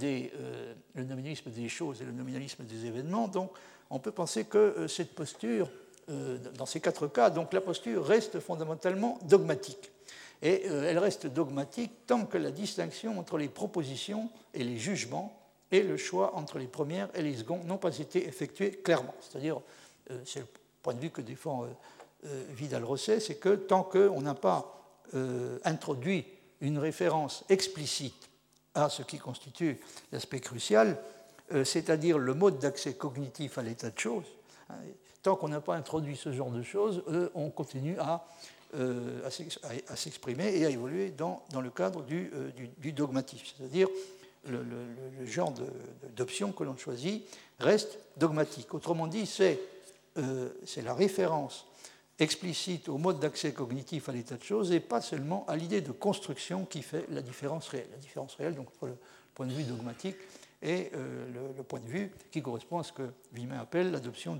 euh, le nominalisme des choses et le nominalisme des événements. Donc, on peut penser que cette posture, dans ces quatre cas, donc la posture reste fondamentalement dogmatique. Et elle reste dogmatique tant que la distinction entre les propositions et les jugements et le choix entre les premières et les secondes n'ont pas été effectués clairement. C'est-à-dire, euh, c'est le point de vue que défend euh, euh, Vidal-Rosset, c'est que tant qu'on n'a pas introduit une référence explicite à ce qui constitue l'aspect crucial, c'est-à-dire le mode d'accès cognitif à l'état de choses, hein, tant qu'on n'a pas introduit ce genre de choses, on continue à, à s'exprimer et à évoluer dans, le cadre du, du, du c'est-à-dire le, genre d'option que l'on choisit reste dogmatique. Autrement dit, euh, c'est la référence explicite au mode d'accès cognitif à l'état de choses et pas seulement à l'idée de construction qui fait la différence réelle. La différence réelle, donc, pour le point de vue dogmatique, et euh, le, point de vue qui correspond à ce que Vimet appelle l'adoption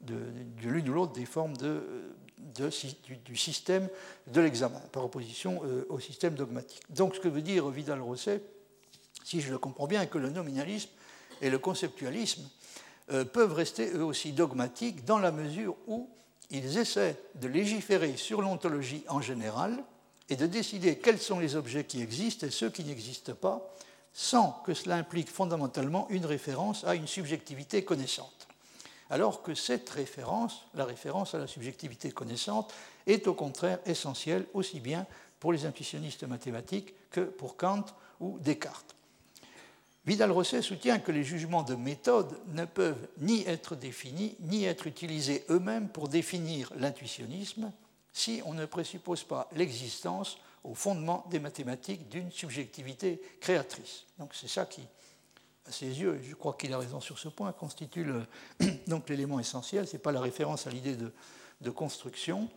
de, l'une ou l'autre des formes du, système de l'examen, par opposition euh, au système dogmatique. Donc, ce que veut dire Vidal-Rosset, si je le comprends bien, que le nominalisme et le conceptualisme euh, peuvent rester eux aussi dogmatiques dans la mesure où ils essaient de légiférer sur l'ontologie en général et de décider quels sont les objets qui existent et ceux qui n'existent pas, sans que cela implique fondamentalement une référence à une subjectivité connaissante. Alors que cette référence, la référence à la subjectivité connaissante, est au contraire essentielle aussi bien pour les intuitionnistes mathématiques que pour Kant ou Descartes. Vidal-Rosset soutient que les jugements de méthode ne peuvent ni être définis, ni être utilisés eux-mêmes pour définir l'intuitionnisme si on ne présuppose pas l'existence au fondement des mathématiques d'une subjectivité créatrice. Donc c'est ça qui, à ses yeux, je crois qu'il a raison sur ce point, constitue [clears throat] l'élément essentiel. Ce n'est pas la référence à l'idée de, construction,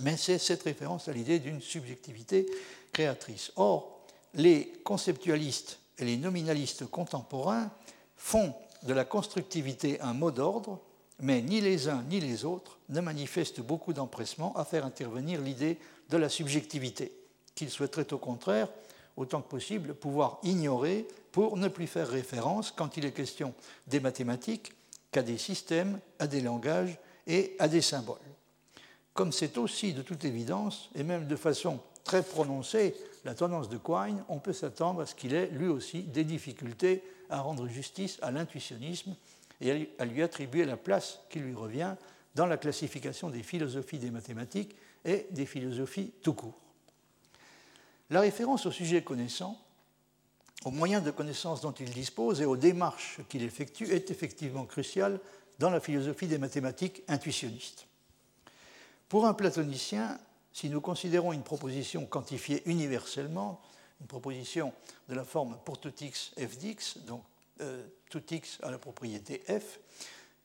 mais c'est cette référence à l'idée d'une subjectivité créatrice. Or, les conceptualistes et les nominalistes contemporains font de la constructivité un mot d'ordre, mais ni les uns ni les autres ne manifestent beaucoup d'empressement à faire intervenir l'idée de la subjectivité, qu'ils souhaiteraient au contraire, autant que possible, pouvoir ignorer pour ne plus faire référence, quand il est question des mathématiques, qu'à des systèmes, à des langages et à des symboles. Comme c'est aussi de toute évidence, et même de façon très prononcée, la tendance de Quine, on peut s'attendre à ce qu'il ait lui aussi des difficultés à rendre justice à l'intuitionnisme et à lui attribuer la place qui lui revient dans la classification des philosophies des mathématiques et des philosophies tout court. La référence au sujet connaissant, aux moyens de connaissance dont il dispose et aux démarches qu'il effectue est effectivement cruciale dans la philosophie des mathématiques intuitionnistes. Pour un platonicien, si nous considérons une proposition quantifiée universellement, une proposition de la forme pour tout x f d'x, donc euh, tout x a la propriété f,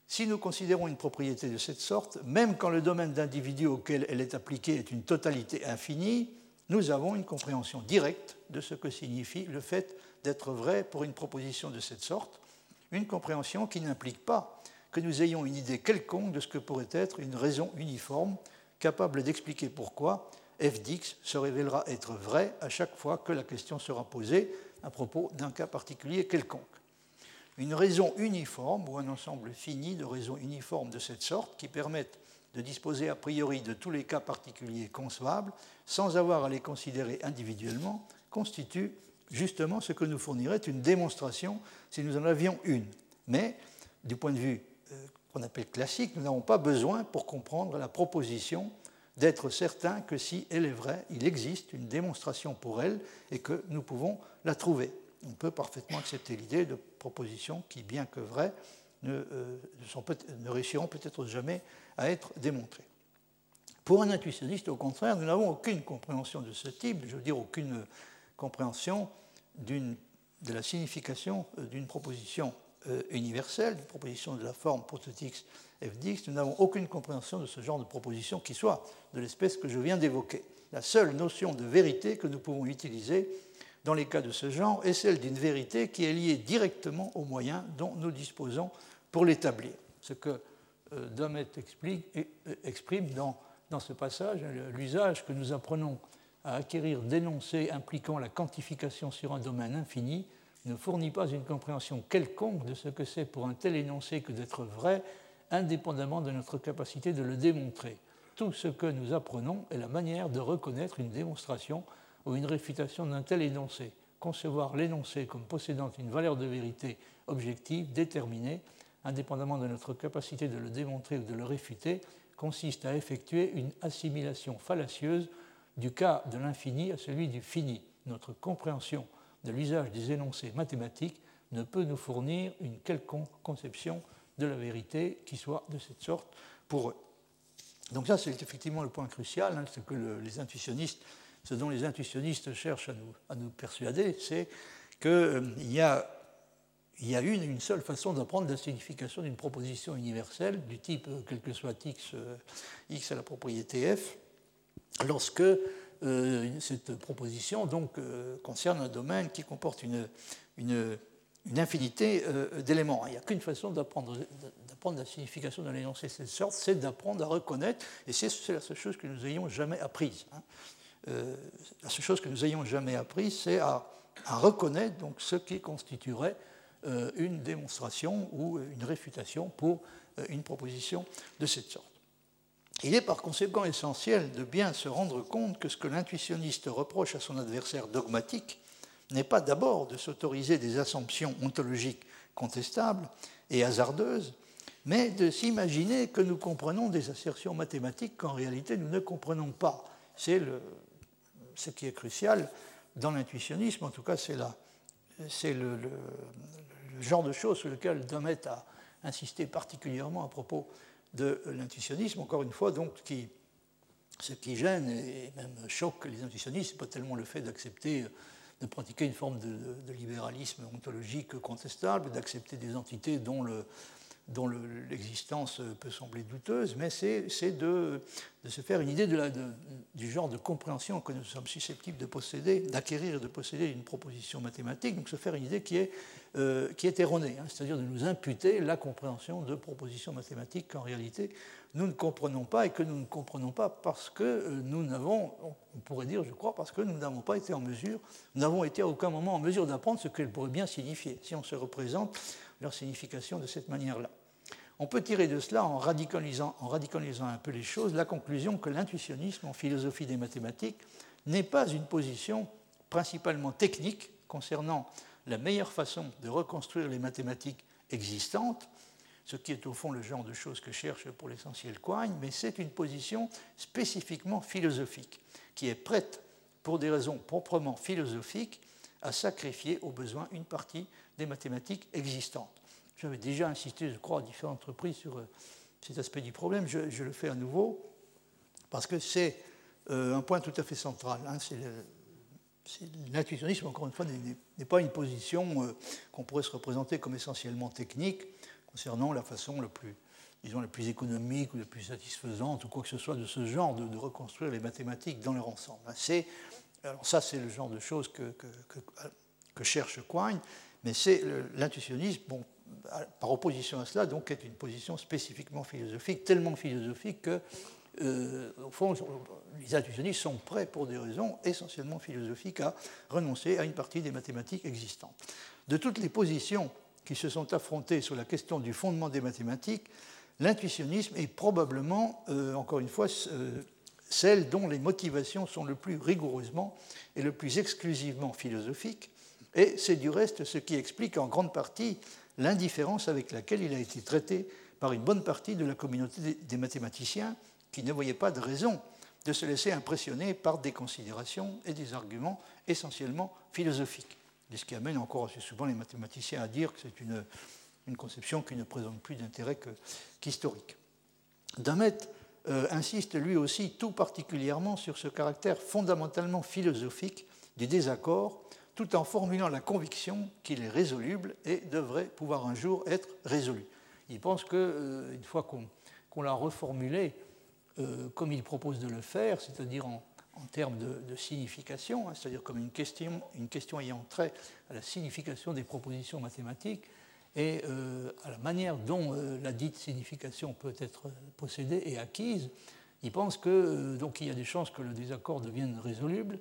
si nous considérons une propriété de cette sorte, même quand le domaine d'individu auquel elle est appliquée est une totalité infinie, nous avons une compréhension directe de ce que signifie le fait d'être vrai pour une proposition de cette sorte, une compréhension qui n'implique pas que nous ayons une idée quelconque de ce que pourrait être une raison uniforme capable d'expliquer pourquoi f d'x se révélera être vrai à chaque fois que la question sera posée à propos d'un cas particulier quelconque. Une raison uniforme ou un ensemble fini de raisons uniformes de cette sorte qui permettent de disposer a priori de tous les cas particuliers concevables sans avoir à les considérer individuellement constitue justement ce que nous fournirait une démonstration si nous en avions une. Mais du point de vue euh, qu'on appelle classique, nous n'avons pas besoin pour comprendre la proposition d'être certain que si elle est vraie, il existe une démonstration pour elle et que nous pouvons la trouver. On peut parfaitement accepter l'idée de propositions qui, bien que vraies, ne, euh, ne réussiront peut-être jamais à être démontrées. Pour un intuitionniste, au contraire, nous n'avons aucune compréhension de ce type, je veux dire aucune compréhension de la signification euh, d'une proposition euh, universelle, une proposition de la forme prototype fdx, nous n'avons aucune compréhension de ce genre de proposition qui soit de l'espèce que je viens d'évoquer. La seule notion de vérité que nous pouvons utiliser dans les cas de ce genre est celle d'une vérité qui est liée directement aux moyens dont nous disposons pour l'établir. Ce que euh, Domet euh, exprime dans, dans ce passage, l'usage que nous apprenons à acquérir d'énoncés impliquant la quantification sur un domaine infini ne fournit pas une compréhension quelconque de ce que c'est pour un tel énoncé que d'être vrai, indépendamment de notre capacité de le démontrer. Tout ce que nous apprenons est la manière de reconnaître une démonstration ou une réfutation d'un tel énoncé. Concevoir l'énoncé comme possédant une valeur de vérité objective, déterminée, indépendamment de notre capacité de le démontrer ou de le réfuter, consiste à effectuer une assimilation fallacieuse du cas de l'infini à celui du fini. Notre compréhension l'usage des énoncés mathématiques ne peut nous fournir une quelconque conception de la vérité qui soit de cette sorte pour eux. Donc ça, c'est effectivement le point crucial, hein, ce que les intuitionnistes, ce dont les intuitionnistes cherchent à nous, à nous persuader, c'est qu'il euh, y a y a une, une seule façon d'apprendre la signification d'une proposition universelle du type euh, quel que soit x, euh, x à la propriété f, lorsque euh, cette proposition donc, euh, concerne un domaine qui comporte une, infinité euh, d'éléments. Il n'y a qu'une façon d'apprendre la signification d'un énoncé de cette sorte, c'est d'apprendre à reconnaître, et c'est la seule chose que nous ayons jamais apprise. Hein. la seule chose que nous ayons jamais apprise, c'est à, reconnaître ce qui constituerait une démonstration ou une réfutation pour une proposition de cette sorte. Il est par conséquent essentiel de bien se rendre compte que ce que l'intuitionniste reproche à son adversaire dogmatique n'est pas d'abord de s'autoriser des assumptions ontologiques contestables et hasardeuses, mais de s'imaginer que nous comprenons des assertions mathématiques qu'en réalité nous ne comprenons pas. C'est ce qui est crucial dans l'intuitionnisme, en tout cas c'est le, genre de choses sur lequel Domet a insisté particulièrement à propos de l'intuitionnisme, encore une fois, donc, ce qui gêne et même choque les intuitionnistes, ce n'est pas tellement le fait d'accepter, de pratiquer une forme de, libéralisme ontologique contestable, d'accepter des entités dont le, dont l'existence peut sembler douteuse, mais c'est de, se faire une idée du genre de compréhension que nous sommes susceptibles de posséder, d'acquérir et de posséder une proposition mathématique, donc se faire une idée qui est, euh, erronée, hein, c'est-à-dire de nous imputer la compréhension de propositions mathématiques qu'en réalité nous ne comprenons pas et que nous ne comprenons pas parce que euh, nous n'avons, on pourrait dire, je crois, parce que nous n'avons pas été en mesure, nous n'avons été à aucun moment en mesure d'apprendre ce qu'elles pourraient bien signifier, si on se représente leur signification de cette manière-là. On peut tirer de cela, en radicalisant, un peu les choses, la conclusion que l'intuitionnisme en philosophie des mathématiques n'est pas une position principalement technique concernant la meilleure façon de reconstruire les mathématiques existantes, ce qui est au fond le genre de choses que cherche pour l'essentiel Quine, mais c'est une position spécifiquement philosophique, qui est prête, pour des raisons proprement philosophiques, à sacrifier au besoin une partie des mathématiques existantes. J'avais déjà insisté, je crois, à différentes reprises sur euh, cet aspect du problème. Je, le fais à nouveau parce que c'est euh, un point tout à fait central. Hein. L'intuitionnisme, encore une fois, n'est pas une position euh, qu'on pourrait se représenter comme essentiellement technique concernant la façon la plus, disons, la plus économique ou la plus satisfaisante ou quoi que ce soit de ce genre de, reconstruire les mathématiques dans leur ensemble. Hein. Alors ça, c'est le genre de choses que, cherche Quine, mais c'est l'intuitionnisme, bon, par opposition à cela, donc, est une position spécifiquement philosophique, tellement philosophique que, euh, au fond, les intuitionnistes sont prêts, pour des raisons essentiellement philosophiques, à renoncer à une partie des mathématiques existantes. De toutes les positions qui se sont affrontées sur la question du fondement des mathématiques, l'intuitionnisme est probablement, euh, encore une fois, celle dont les motivations sont le plus rigoureusement et le plus exclusivement philosophiques, et c'est du reste ce qui explique en grande partie l'indifférence avec laquelle il a été traité par une bonne partie de la communauté des mathématiciens qui ne voyaient pas de raison de se laisser impressionner par des considérations et des arguments essentiellement philosophiques. ce qui amène encore assez souvent les mathématiciens à dire que c'est une, conception qui ne présente plus d'intérêt qu'historique. Damet euh, insiste lui aussi tout particulièrement sur ce caractère fondamentalement philosophique du désaccord tout en formulant la conviction qu'il est résoluble et devrait pouvoir un jour être résolu. Il pense qu'une euh, fois qu'on l'a reformulé euh, comme il propose de le faire, c'est-à-dire en, termes de, signification, hein, c'est-à-dire comme une une question ayant trait à la signification des propositions mathématiques et euh, à la manière dont la dite signification peut être possédée et acquise, il pense que donc il y a des chances que le désaccord devienne résoluble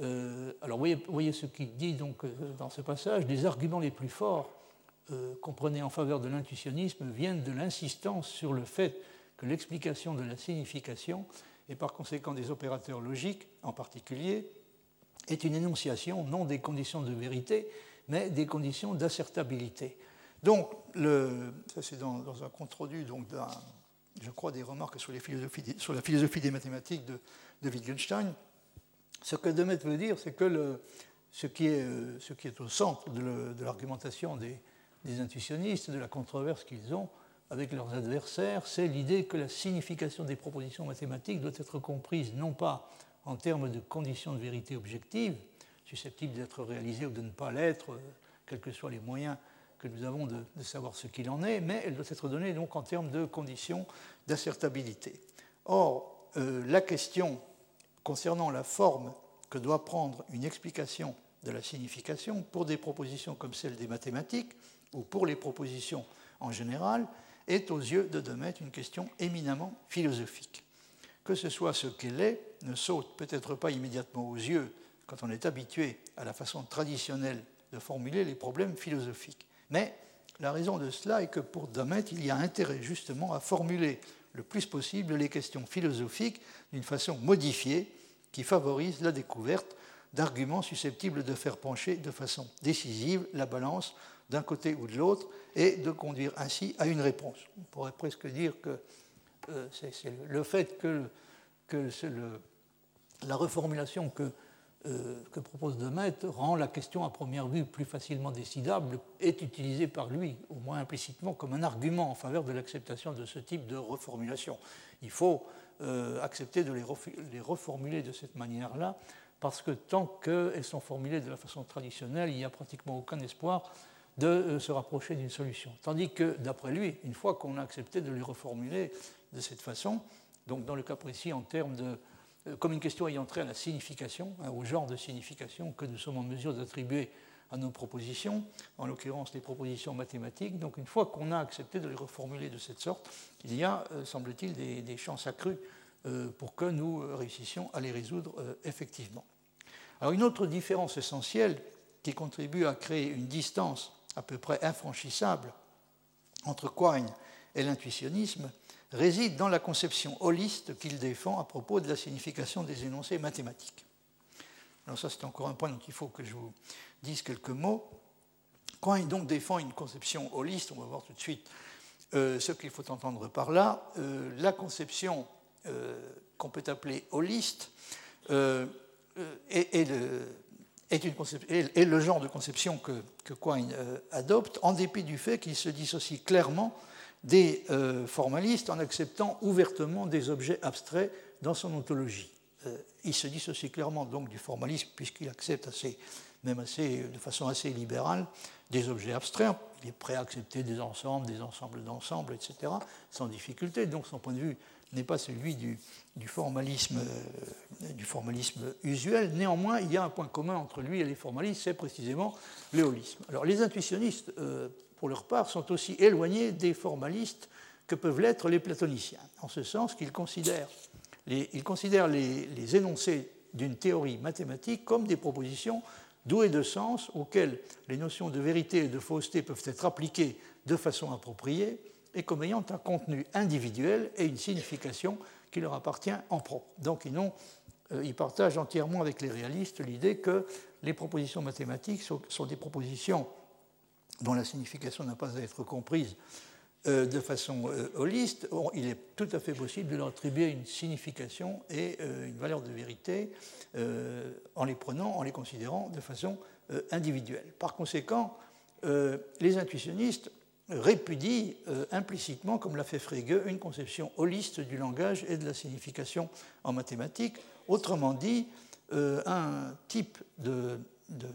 euh, alors, voyez, ce qu'il dit donc euh, dans ce passage les arguments les plus forts euh, prenait en faveur de l'intuitionnisme viennent de l'insistance sur le fait que l'explication de la signification, et par conséquent des opérateurs logiques en particulier, est une énonciation non des conditions de vérité, mais des conditions d'assertabilité. Donc, ça c'est dans, un compte-rendu, je crois, des remarques sur, la philosophie des mathématiques de, de Wittgenstein. Ce que Demet veut dire, c'est que ce, qui est, euh, ce, qui est, au centre de l'argumentation des, intuitionnistes, de la controverse qu'ils ont avec leurs adversaires, c'est l'idée que la signification des propositions mathématiques doit être comprise non pas en termes de conditions de vérité objectives, susceptibles d'être réalisées ou de ne pas l'être, euh, quels que soient les moyens que nous avons de, savoir ce qu'il en est, mais elle doit être donnée donc en termes de conditions d'assertabilité. Or, euh, la question concernant la forme que doit prendre une explication de la signification pour des propositions comme celle des mathématiques ou pour les propositions en général est aux yeux de Demet une question éminemment philosophique. Que ce soit ce qu'elle est ne saute peut-être pas immédiatement aux yeux quand on est habitué à la façon traditionnelle de formuler les problèmes philosophiques. Mais la raison de cela est que pour Demet, il y a intérêt justement à formuler le plus possible les questions philosophiques d'une façon modifiée qui favorise la découverte d'arguments susceptibles de faire pencher de façon décisive la balance d'un côté ou de l'autre et de conduire ainsi à une réponse. On pourrait presque dire que euh, c'est le fait que, la reformulation que, euh, que propose Demet rend la question à première vue plus facilement décidable est utilisée par lui, au moins implicitement, comme un argument en faveur de l'acceptation de ce type de reformulation. Il faut euh, accepter de les, reformuler de cette manière-là, parce que tant qu'elles sont formulées de la façon traditionnelle, il n'y a pratiquement aucun espoir de se rapprocher d'une solution. Tandis que, d'après lui, une fois qu'on a accepté de les reformuler de cette façon, donc dans le cas précis en termes de, comme une question ayant trait à la signification, hein, au genre de signification que nous sommes en mesure d'attribuer à nos propositions, en l'occurrence les propositions mathématiques. Donc une fois qu'on a accepté de les reformuler de cette sorte, il y a, euh, semble-t-il, des, chances accrues euh, pour que nous euh, réussissions à les résoudre effectivement. Alors une autre différence essentielle qui contribue à créer une distance à peu près infranchissable entre Quine et l'intuitionnisme réside dans la conception holiste qu'il défend à propos de la signification des énoncés mathématiques. Alors ça, c'est encore un point dont il faut que je vous dise quelques mots. Quand il donc défend une conception holiste, on va voir tout de suite euh, ce qu'il faut entendre par là. Euh, la conception euh, qu'on peut appeler holiste est, le, genre de conception que, que Quine adopte, en dépit du fait qu'il se dissocie clairement des formalistes en acceptant ouvertement des objets abstraits dans son ontologie. il se dissocie clairement donc du formalisme puisqu'il accepte assez même assez, de façon assez libérale, des objets abstraits. Il est prêt à accepter des ensembles, des ensembles d'ensembles, etc., sans difficulté. Donc son point de vue n'est pas celui du, formalisme, euh, du formalisme usuel. Néanmoins, il y a un point commun entre lui et les formalistes, c'est précisément le holisme. Alors les intuitionnistes, euh, pour leur part, sont aussi éloignés des formalistes que peuvent l'être les platoniciens, en ce sens qu'ils considèrent les, ils considèrent les énoncés d'une théorie mathématique comme des propositions doué de sens auxquels les notions de vérité et de fausseté peuvent être appliquées de façon appropriée et comme ayant un contenu individuel et une signification qui leur appartient en propre. Donc ils, euh, partagent entièrement avec les réalistes l'idée que les propositions mathématiques sont, des propositions dont la signification n'a pas à être comprise euh, de façon euh, holiste, il est tout à fait possible de leur attribuer une signification et euh, une valeur de vérité en les prenant, en les considérant de façon individuelle. Par conséquent, les intuitionnistes répudient implicitement, comme l'a fait Frege, une conception holiste du langage et de la signification en mathématiques, autrement dit, un type de, de,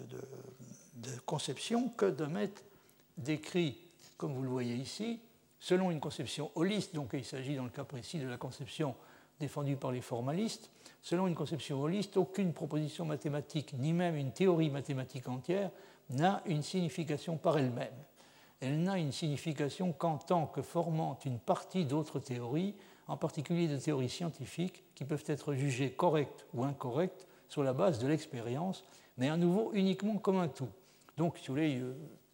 conception que de mettre décrit, comme vous le voyez ici, selon une conception holiste, donc il s'agit dans le cas précis de la conception défendue par les formalistes, selon une conception holiste, aucune proposition mathématique, ni même une théorie mathématique entière, n'a une signification par elle-même. Elle, n'a une signification qu'en tant que formant une partie d'autres théories, en particulier de théories scientifiques, qui peuvent être jugées correctes ou incorrectes sur la base de l'expérience, mais à nouveau uniquement comme un tout. Donc, si vous voulez, euh,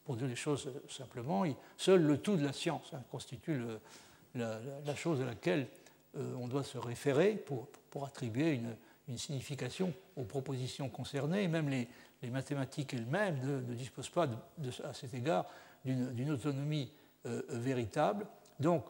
pour dire les choses simplement, seul le tout de la science hein, constitue la, chose à laquelle euh, on doit se référer pour, pour attribuer une, signification aux propositions concernées. même les, mathématiques elles-mêmes ne, disposent pas à cet égard d'une autonomie euh, véritable. Donc,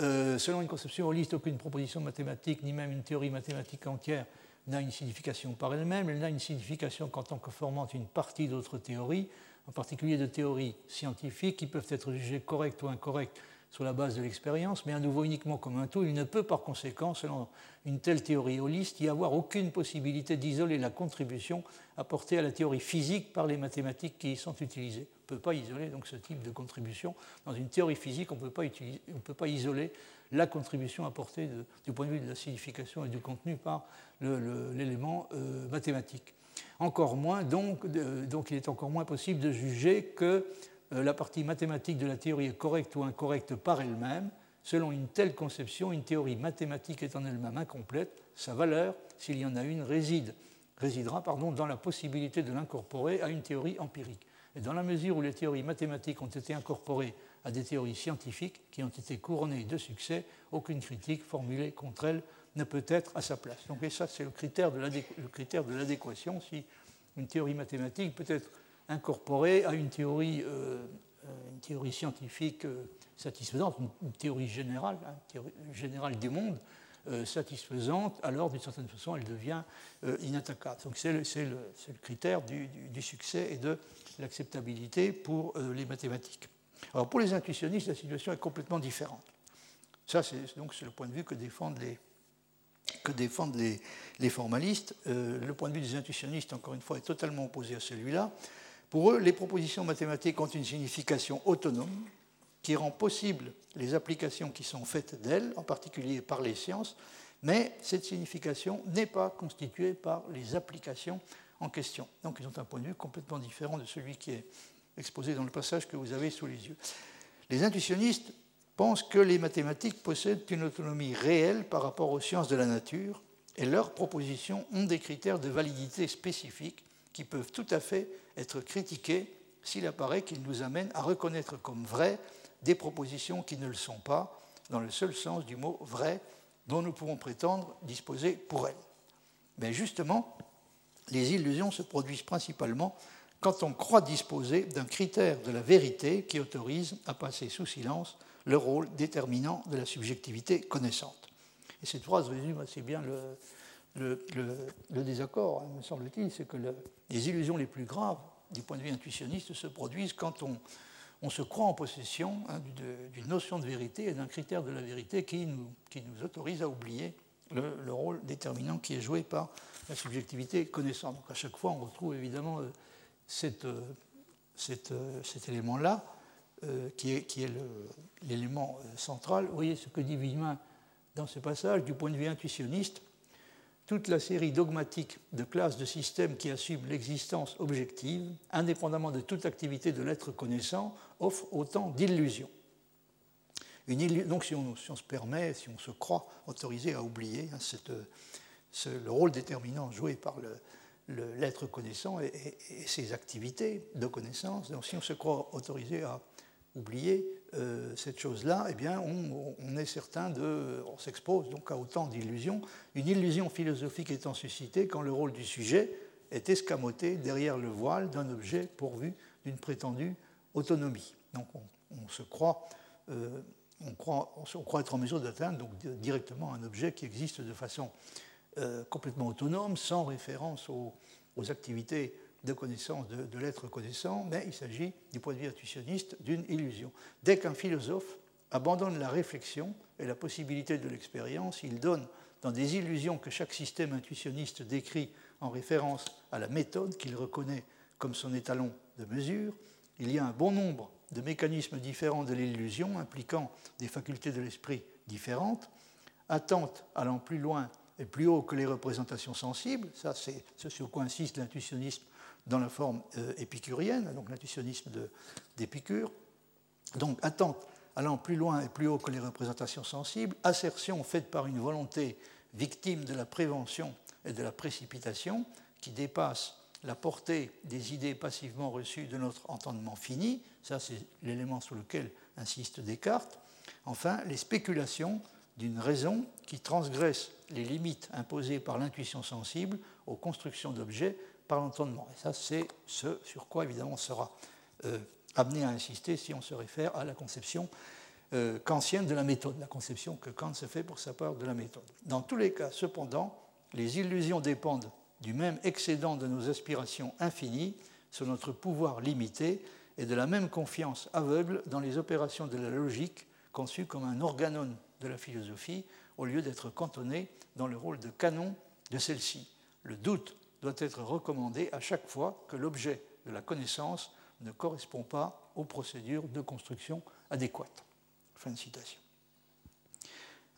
euh, selon une conception holiste, aucune proposition mathématique, ni même une théorie mathématique entière, n'a une signification par elle-même. Elle n'a une signification qu'en tant que formant une partie d'autres théories, en particulier de théories scientifiques qui peuvent être jugées correctes ou incorrectes sur la base de l'expérience, mais à nouveau uniquement comme un tout, il ne peut par conséquent, selon une telle théorie holiste, y avoir aucune possibilité d'isoler la contribution apportée à la théorie physique par les mathématiques qui y sont utilisées. On ne peut pas isoler donc ce type de contribution. Dans une théorie physique, on ne peut pas isoler la contribution apportée du point de vue de la signification et du contenu par l'élément euh, mathématique. Encore moins, donc, donc il est encore moins possible de juger que euh, la partie mathématique de la théorie est correcte ou incorrecte par elle-même. Selon une telle conception, une théorie mathématique est en elle-même incomplète. Sa valeur, s'il y en a une, réside, résidera pardon, dans la possibilité de l'incorporer à une théorie empirique. Et dans la mesure où les théories mathématiques ont été incorporées à des théories scientifiques qui ont été couronnées de succès, aucune critique formulée contre elles ne peut être à sa place. Donc, et ça, c'est le critère de l'adéquation. Si une théorie mathématique peut être incorporée à une théorie, euh, théorie scientifique euh, satisfaisante, une, théorie générale, hein, théorie générale des mondes euh, satisfaisante, alors d'une certaine façon, elle devient inattaquable. Donc, c'est le, le, critère du, du, succès et de l'acceptabilité pour les mathématiques. Alors, pour les intuitionnistes, la situation est complètement différente. Ça, c'est donc le point de vue que défendent les, que défendent les, formalistes. Euh, le point de vue des intuitionnistes, encore une fois, est totalement opposé à celui-là, Pour eux, les propositions mathématiques ont une signification autonome qui rend possible les applications qui sont faites d'elles, en particulier par les sciences, mais cette signification n'est pas constituée par les applications en question. Donc ils ont un point de vue complètement différent de celui qui est exposé dans le passage que vous avez sous les yeux. Les intuitionnistes pensent que les mathématiques possèdent une autonomie réelle par rapport aux sciences de la nature et leurs propositions ont des critères de validité spécifiques qui peuvent tout à fait être critiqués s'il apparaît qu'ils nous amènent à reconnaître comme vraies des propositions qui ne le sont pas, dans le seul sens du mot vrai dont nous pouvons prétendre disposer pour elles. Mais justement, les illusions se produisent principalement quand on croit disposer d'un critère de la vérité qui autorise à passer sous silence le rôle déterminant de la subjectivité connaissante. Et cette phrase résume assez bien le, désaccord, hein, me semble-t-il, c'est que les illusions les plus graves, du point de vue intuitionniste, se produisent quand on, on se croit en possession hein, d'une notion de vérité et d'un critère de la vérité qui nous, qui nous autorise à oublier le, rôle déterminant qui est joué par la subjectivité connaissante. Donc à chaque fois, on retrouve évidemment euh, euh, euh, cet élément-là, qui est, qui est l'élément central. Vous voyez ce que dit Villemin dans ce passage, du point de vue intuitionniste, toute la série dogmatique de classes de systèmes qui assument l'existence objective, indépendamment de toute activité de l'être connaissant, offre autant d'illusions. Donc si on, se permet, si on se croit autorisé à oublier hein, le rôle déterminant joué par l'être connaissant et, ses activités de connaissance, donc si on se croit autorisé à oublier euh, cette chose-là, eh bien on, est certain de, on s'expose donc à autant d'illusions. Une illusion philosophique étant suscitée quand le rôle du sujet est escamoté derrière le voile d'un objet pourvu d'une prétendue autonomie. Donc on, se croit, euh, on, croit, on, croit, être en mesure d'atteindre donc, directement un objet qui existe de façon euh, complètement autonome, sans référence aux, activités de connaissance de, l'être connaissant, mais il s'agit, du point de vue intuitionniste, d'une illusion. Dès qu'un philosophe abandonne la réflexion et la possibilité de l'expérience, il donne dans des illusions que chaque système intuitionniste décrit en référence à la méthode qu'il reconnaît comme son étalon de mesure, il y a un bon nombre de mécanismes différents de l'illusion impliquant des facultés de l'esprit différentes, attentes allant plus loin et plus haut que les représentations sensibles, ça c'est ce sur quoi insiste l'intuitionnisme dans la forme euh, épicurienne, donc l'intuitionnisme d'Épicure, donc attentes allant plus loin et plus haut que les représentations sensibles, assertion faite par une volonté victime de la prévention et de la précipitation qui dépasse la portée des idées passivement reçues de notre entendement fini, ça c'est l'élément sur lequel insiste Descartes. Enfin, les spéculations d'une raison qui transgresse les limites imposées par l'intuition sensible aux constructions d'objets par l'entendement. Et ça, c'est ce sur quoi, évidemment, on sera euh, amené à insister si on se réfère à la conception euh, kantienne de la méthode, la conception que Kant se fait pour sa part de la méthode. Dans tous les cas, cependant, les illusions dépendent du même excédent de nos aspirations infinies sur notre pouvoir limité et de la même confiance aveugle dans les opérations de la logique conçues comme un organon de la philosophie au lieu d'être cantonné dans le rôle de canon de celle-ci. Le doute doit être recommandé à chaque fois que l'objet de la connaissance ne correspond pas aux procédures de construction adéquates.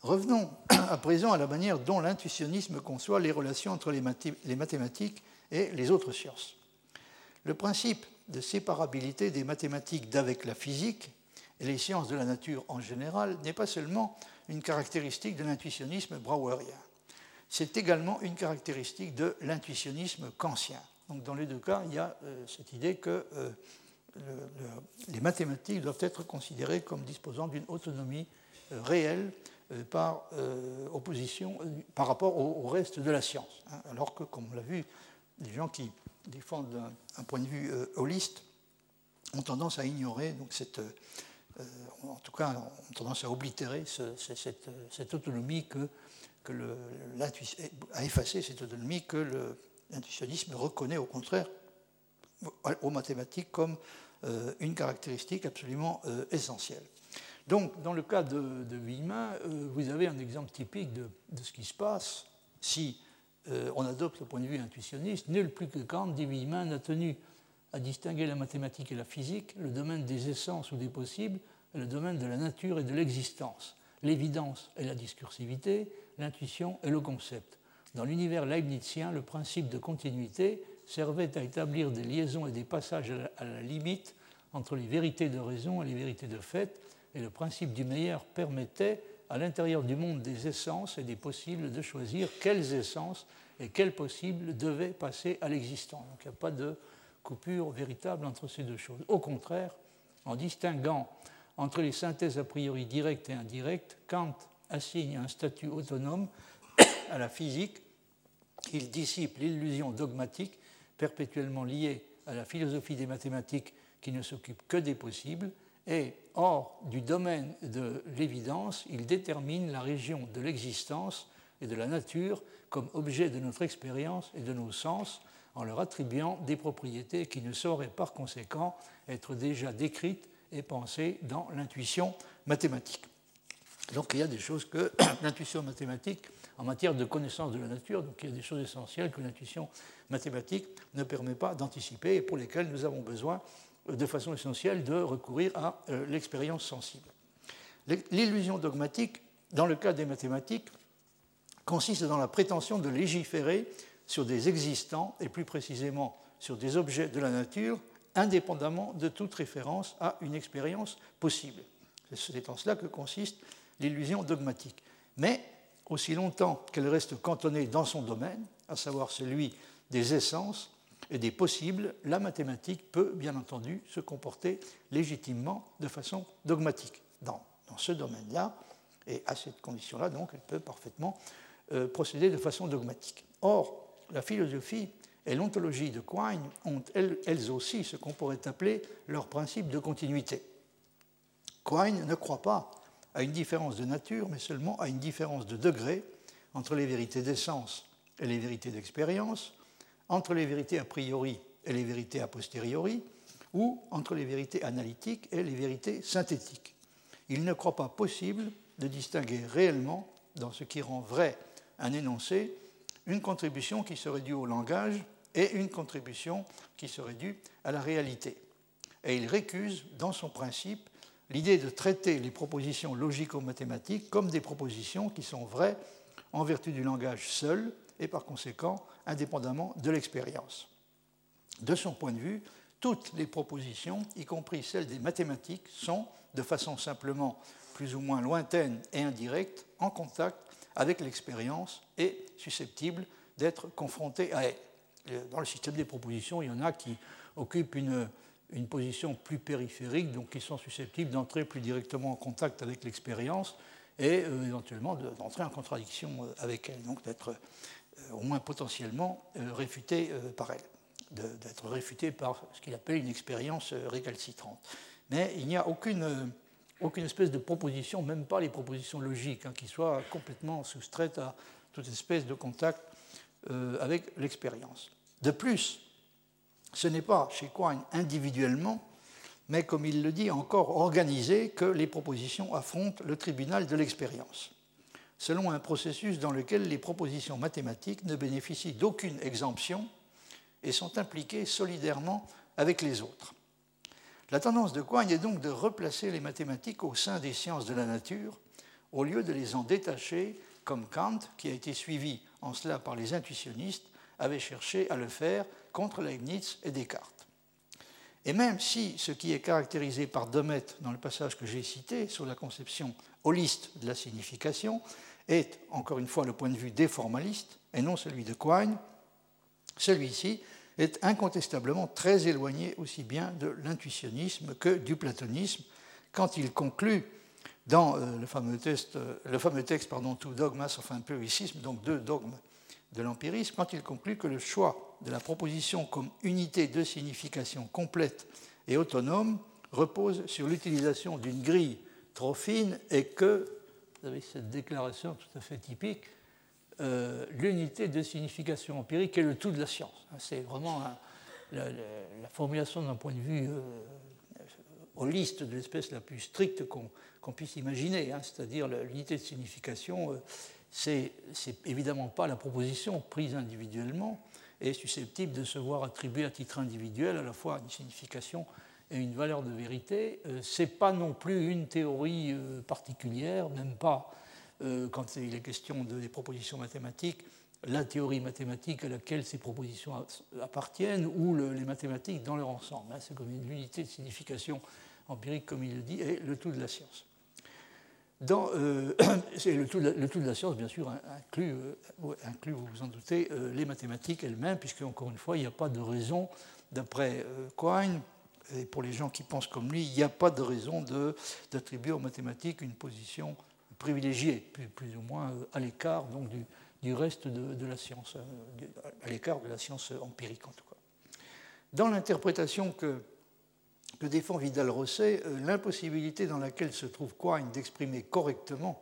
Revenons à présent à la manière dont l'intuitionnisme conçoit les relations entre les mathématiques et les autres sciences. Le principe de séparabilité des mathématiques d'avec la physique et les sciences de la nature en général n'est pas seulement une caractéristique de l'intuitionnisme brouwerien, c'est également une caractéristique de l'intuitionnisme kantien. Donc dans les deux cas, il y a euh, cette idée que euh, les mathématiques doivent être considérées comme disposant d'une autonomie euh, réelle par opposition par rapport au, reste de la science. Hein. alors que, comme on l'a vu, les gens qui défendent un, point de vue holiste ont tendance à ignorer, cette, en tout cas, ont tendance à oblitérer cette, autonomie que, que le, à effacer cette autonomie que l'intuitionnisme reconnaît au contraire aux mathématiques comme une caractéristique absolument essentielle. Donc, dans le cas de, de euh, vous avez un exemple typique de, ce qui se passe si euh, on adopte le point de vue intuitionniste. Nul plus que Kant, dit Villemin, n'a tenu à distinguer la mathématique et la physique, le domaine des essences ou des possibles et le domaine de la nature et de l'existence, l'évidence et la discursivité, l'intuition et le concept. Dans l'univers leibnizien, le principe de continuité servait à établir des liaisons et des passages à la limite entre les vérités de raison et les vérités de fait, et le principe du meilleur permettait, à l'intérieur du monde des essences et des possibles, de choisir quelles essences et quels possibles devaient passer à l'existant. Donc il n'y a pas de coupure véritable entre ces deux choses. Au contraire, en distinguant entre les synthèses a priori directes et indirectes, Kant assigne un statut autonome à la physique, il dissipe l'illusion dogmatique perpétuellement liée à la philosophie des mathématiques qui ne s'occupe que des possibles, et hors du domaine de l'évidence, il détermine la région de l'existence et de la nature comme objet de notre expérience et de nos sens, en leur attribuant des propriétés qui ne sauraient par conséquent être déjà décrites et pensées dans l'intuition mathématique. Donc il y a des choses que [clears throat] l'intuition mathématique, en matière de connaissance de la nature, donc il y a des choses essentielles que l'intuition mathématique ne permet pas d'anticiper et pour lesquelles nous avons besoin de façon essentielle de recourir à euh, l'expérience sensible. L'illusion dogmatique, dans le cas des mathématiques, consiste dans la prétention de légiférer sur des existants, et plus précisément sur des objets de la nature, indépendamment de toute référence à une expérience possible. C'est en cela que consiste l'illusion dogmatique. Mais, aussi longtemps qu'elle reste cantonnée dans son domaine, à savoir celui des essences, et des possibles, la mathématique peut bien entendu se comporter légitimement de façon dogmatique dans, ce domaine-là, et à cette condition-là, donc, elle peut parfaitement euh, procéder de façon dogmatique. Or, la philosophie et l'ontologie de Quine ont elles, elles, aussi ce qu'on pourrait appeler leur principe de continuité. Quine ne croit pas à une différence de nature, mais seulement à une différence de degré entre les vérités d'essence et les vérités d'expérience, entre les vérités a priori et les vérités a posteriori, ou entre les vérités analytiques et les vérités synthétiques. Il ne croit pas possible de distinguer réellement, dans ce qui rend vrai un énoncé, une contribution qui serait due au langage et une contribution qui serait due à la réalité. Et il récuse, dans son principe, l'idée de traiter les propositions logico-mathématiques comme des propositions qui sont vraies en vertu du langage seul et par conséquent indépendamment de l'expérience. De son point de vue, toutes les propositions, y compris celles des mathématiques, sont, de façon simplement plus ou moins lointaine et indirecte, en contact avec l'expérience et susceptibles d'être confrontées à elle. Dans le système des propositions, il y en a qui occupent une, une position plus périphérique, donc qui sont susceptibles d'entrer plus directement en contact avec l'expérience et euh, éventuellement d'entrer en contradiction euh, avec elle, donc d'être euh, au moins potentiellement euh, réfuté par elle, d'être réfuté par ce qu'il appelle une expérience récalcitrante. Mais il n'y a aucune, aucune espèce de proposition, même pas les propositions logiques, hein, qui soient complètement soustraites à toute espèce de contact avec l'expérience. De plus, ce n'est pas chez Quine individuellement, mais comme il le dit, encore organisé que les propositions affrontent le tribunal de l'expérience selon un processus dans lequel les propositions mathématiques ne bénéficient d'aucune exemption et sont impliquées solidairement avec les autres. La tendance de Quine est donc de replacer les mathématiques au sein des sciences de la nature, au lieu de les en détacher, comme Kant, qui a été suivi en cela par les intuitionnistes, avait cherché à le faire contre Leibniz et Descartes. Et même si ce qui est caractérisé par Demet dans le passage que j'ai cité sur la conception holiste de la signification est, encore une fois, le point de vue des formalistes et non celui de Quine, celui-ci est incontestablement très éloigné aussi bien de l'intuitionnisme que du platonisme quand il conclut dans euh, le fameux texte, euh, le fameux texte pardon, Two Dogmas of Empiricism, donc deux dogmes de l'empirisme, quand il conclut que le choix de la proposition comme unité de signification complète et autonome repose sur l'utilisation d'une grille trop fine et que vous avez cette déclaration tout à fait typique, euh, l'unité de signification empirique est le tout de la science. C'est vraiment la, formulation d'un point de vue euh, holiste de l'espèce la plus stricte qu'on puisse imaginer, hein. c'est-à-dire l'unité de signification, euh, c'est évidemment pas la proposition prise individuellement, est susceptible de se voir attribuer à titre individuel à la fois une signification et une valeur de vérité. Euh, Ce n'est pas non plus une théorie euh, particulière, même pas euh, quand il est question de, des propositions mathématiques, la théorie mathématique à laquelle ces propositions appartiennent ou les mathématiques dans leur ensemble. C'est comme une unité de signification empirique, comme il le dit, et le tout de la science. Dans, [coughs] le, tout de la, science, bien sûr, inclut, inclut vous vous en doutez, les mathématiques elles-mêmes, puisque, encore une fois, il n'y a pas de raison, d'après Quine, et pour les gens qui pensent comme lui, il n'y a pas de raison d'attribuer aux mathématiques une position privilégiée, plus, ou moins euh, à l'écart donc du, du reste de, de, la science, euh, à l'écart de la science empirique en tout cas. Dans l'interprétation que, que, défend Vidal-Rosset, euh, l'impossibilité dans laquelle se trouve Quine d'exprimer correctement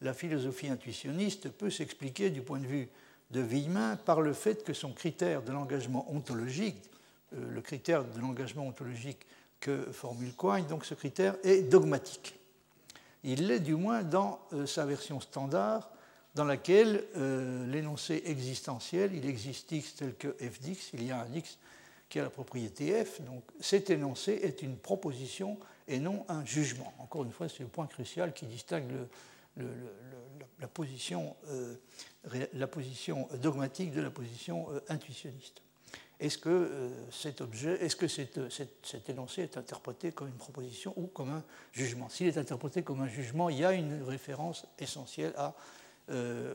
la philosophie intuitionniste peut s'expliquer du point de vue de Villemin par le fait que son critère de l'engagement ontologique euh, le critère de l'engagement ontologique que formule Quine, donc ce critère est dogmatique. Il l'est du moins dans euh, sa version standard, dans laquelle l'énoncé existentiel, il existe x tel que f d'x, il y a un x qui a la propriété f, donc cet énoncé est une proposition et non un jugement. Encore une fois, c'est le point crucial qui distingue euh, la, position, dogmatique de la position euh, intuitionniste. Est-ce que euh, cet objet, est-ce que cet, énoncé est interprété comme une proposition ou comme un jugement? S'il est interprété comme un jugement, il y a une référence essentielle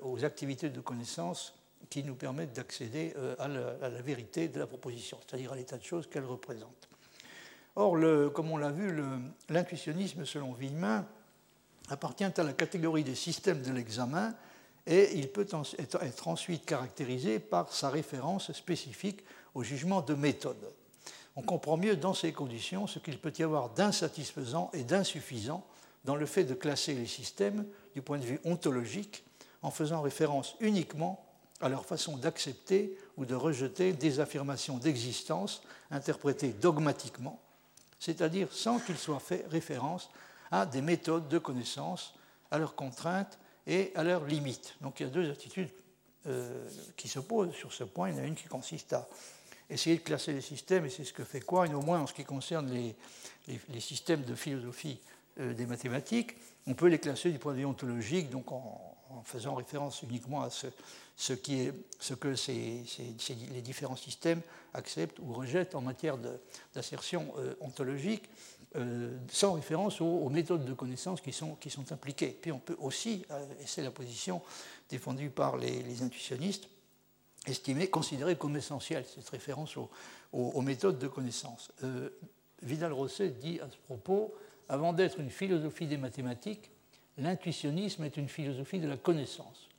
aux activités de connaissance qui nous permettent d'accéder euh, à, la vérité de la proposition, c'est-à-dire à, l'état de choses qu'elle représente. Or, comme on l'a vu, l'intuitionnisme, selon Villemin, appartient à la catégorie des systèmes de l'examen et il peut être ensuite caractérisé par sa référence spécifique au jugement de méthode. On comprend mieux dans ces conditions ce qu'il peut y avoir d'insatisfaisant et d'insuffisant dans le fait de classer les systèmes du point de vue ontologique en faisant référence uniquement à leur façon d'accepter ou de rejeter des affirmations d'existence interprétées dogmatiquement, c'est-à-dire sans qu'il soit fait référence à des méthodes de connaissance, à leurs contraintes et à leurs limites. Donc il y a deux attitudes euh, qui s'opposent sur ce point. Il y en a une qui consiste à essayer de classer les systèmes, et c'est ce que fait Quine, au moins en ce qui concerne les, systèmes de philosophie euh, des mathématiques. On peut les classer du point de vue ontologique, donc en faisant référence uniquement à ce, ce, que les différents systèmes acceptent ou rejettent en matière d'assertion euh, ontologique, euh, sans référence aux, méthodes de connaissance qui sont, impliquées. Puis on peut aussi, euh, et c'est la position défendue par les, intuitionnistes, estimé, considéré comme essentiel, cette référence aux méthodes de connaissance. Euh, Vidal-Rosset dit à ce propos, avant d'être une philosophie des mathématiques, l'intuitionnisme est une philosophie de la connaissance.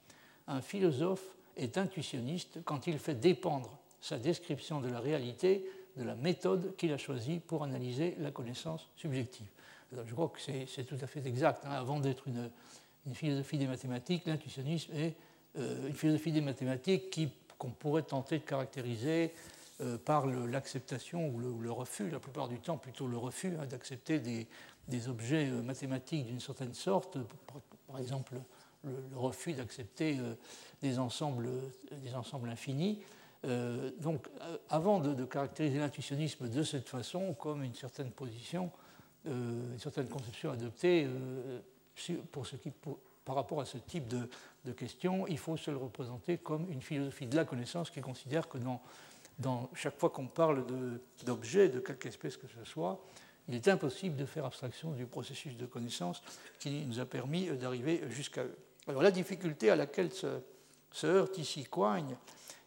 Un philosophe est intuitionniste quand il fait dépendre sa description de la réalité de la méthode qu'il a choisie pour analyser la connaissance subjective. Je crois que c'est tout à fait exact. Hein. Avant d'être une, philosophie des mathématiques, l'intuitionnisme est euh, une philosophie des mathématiques qu'on pourrait tenter de caractériser euh, par l'acceptation ou, le refus, la plupart du temps plutôt le refus hein, d'accepter des, objets euh, mathématiques d'une certaine sorte, par exemple le, refus d'accepter euh, des, ensembles, des ensembles infinis. Euh, donc avant de, caractériser l'intuitionnisme de cette façon comme une certaine position, euh, une certaine conception adoptée euh, par rapport à ce type de, questions, il faut se le représenter comme une philosophie de la connaissance qui considère que dans, chaque fois qu'on parle d'objets, de, quelque espèce que ce soit, il est impossible de faire abstraction du processus de connaissance qui nous a permis d'arriver jusqu'à eux. Alors la difficulté à laquelle se, heurte ici Coigne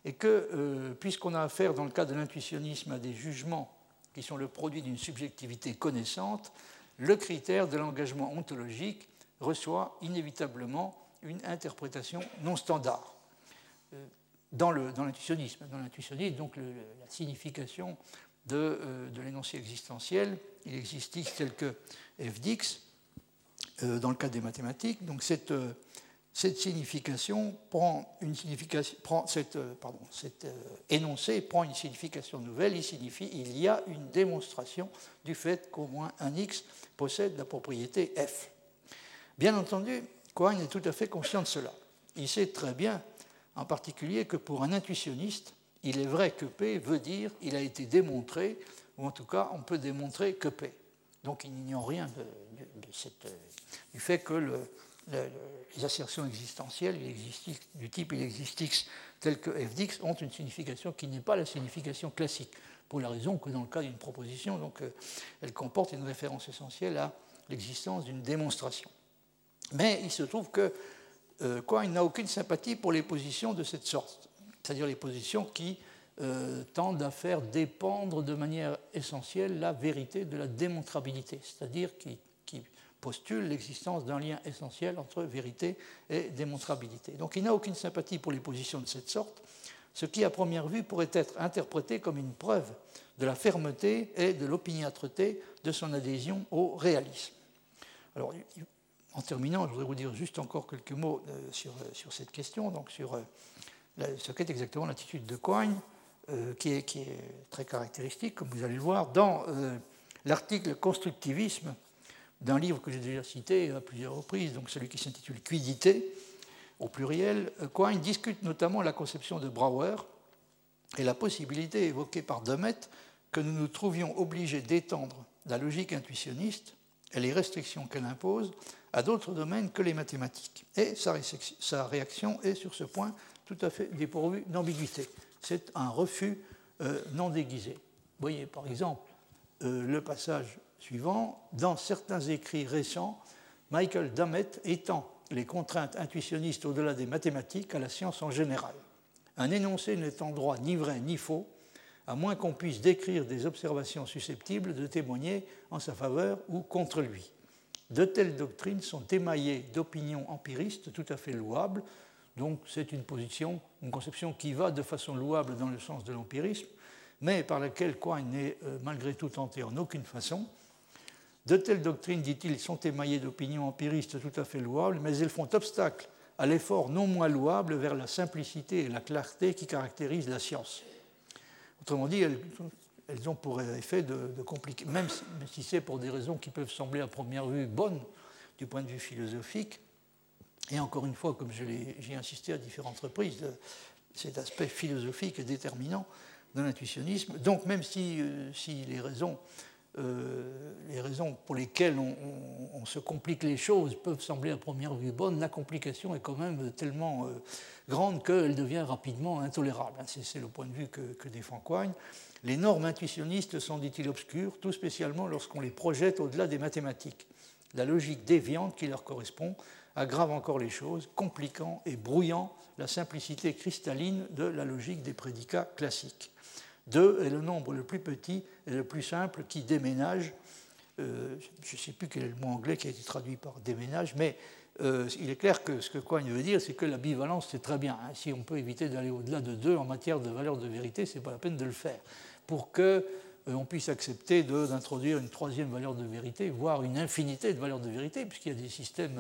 est que, euh, puisqu'on a affaire dans le cas de l'intuitionnisme à des jugements qui sont le produit d'une subjectivité connaissante, le critère de l'engagement ontologique reçoit inévitablement une interprétation non standard. Euh, dans l'intuitionnisme, dans l'intuitionnisme, donc la signification de, euh, de l'énoncé existentiel, il existe tel que f d'x, dans le cas des mathématiques. Donc cette, cette signification prend une signification, prend cette, euh, pardon, cet euh, énoncé prend une signification nouvelle. Il signifie il y a une démonstration du fait qu'au moins un x possède la propriété f. Bien entendu, Quine est tout à fait conscient de cela. Il sait très bien, en particulier, que pour un intuitionniste, Il est vrai que P veut dire il a été démontré, ou en tout cas on peut démontrer que P. Donc il n'ignore rien du fait que les assertions existentielles du type il existe X tel que f d'X ont une signification qui n'est pas la signification classique, pour la raison que dans le cas d'une proposition, donc, euh, elle comporte une référence essentielle à l'existence d'une démonstration. Mais il se trouve que euh, il n'a aucune sympathie pour les positions de cette sorte, c'est-à-dire les positions qui euh, tendent à faire dépendre de manière essentielle la vérité de la démontrabilité, c'est-à-dire qui postule l'existence d'un lien essentiel entre vérité et démontrabilité. Donc il n'a aucune sympathie pour les positions de cette sorte, ce qui à première vue pourrait être interprété comme une preuve de la fermeté et de l'opiniâtreté de son adhésion au réalisme. Alors, en terminant, je voudrais vous dire juste encore quelques mots euh, sur, euh, sur cette question, donc sur euh, ce qu'est exactement l'attitude de Coigne, qui, est, qui, est, très caractéristique, comme vous allez le voir, dans l'article Constructivisme d'un livre que j'ai déjà cité à plusieurs reprises, donc celui qui s'intitule Quidité, au pluriel. Coigne discute notamment la conception de Brouwer et la possibilité évoquée par Demet que nous nous trouvions obligés d'étendre la logique intuitionniste et les restrictions qu'elle impose à d'autres domaines que les mathématiques. Et sa réaction est sur ce point tout à fait dépourvue d'ambiguïté. C'est un refus euh, non déguisé. Vous voyez par exemple euh, le passage suivant. Dans certains écrits récents, Michael Dammett étend les contraintes intuitionnistes au-delà des mathématiques à la science en général. Un énoncé n'est en droit ni vrai ni faux, à moins qu'on puisse décrire des observations susceptibles de témoigner en sa faveur ou contre lui. De telles doctrines sont émaillées d'opinions empiristes tout à fait louables, donc c'est une position, une conception qui va de façon louable dans le sens de l'empirisme, mais par laquelle Quine n'est euh, malgré tout tenté en aucune façon. De telles doctrines, dit-il, sont émaillées d'opinions empiristes tout à fait louables, mais elles font obstacle à l'effort non moins louable vers la simplicité et la clarté qui caractérisent la science. Autrement dit, elles, ont pour effet de, compliquer, même si c'est pour des raisons qui peuvent sembler à première vue bonnes du point de vue philosophique, et encore une fois, comme j'ai insisté à différentes reprises, cet aspect philosophique est déterminant de l'intuitionnisme. Donc même si, euh, si les raisons euh, les raisons pour lesquelles on, se complique les choses peuvent sembler à première vue bonnes, la complication est quand même tellement euh, grande qu'elle devient rapidement intolérable. Hein, c'est le point de vue que, défend Quine. Les normes intuitionnistes sont, dit-il, obscures, tout spécialement lorsqu'on les projette au-delà des mathématiques. La logique déviante qui leur correspond aggrave encore les choses, compliquant et brouillant la simplicité cristalline de la logique des prédicats classiques. Deux est le nombre le plus petit et le plus simple qui déménage. Euh, je ne sais plus quel est le mot anglais qui a été traduit par déménage, mais euh, il est clair que ce que Coigne veut dire, c'est que la bivalence, c'est très bien. Hein. Si on peut éviter d'aller au-delà de deux en matière de valeur de vérité, ce n'est pas la peine de le faire. Pour qu'on euh, puisse accepter d'introduire une troisième valeur de vérité, voire une infinité de valeurs de vérité, puisqu'il y a des systèmes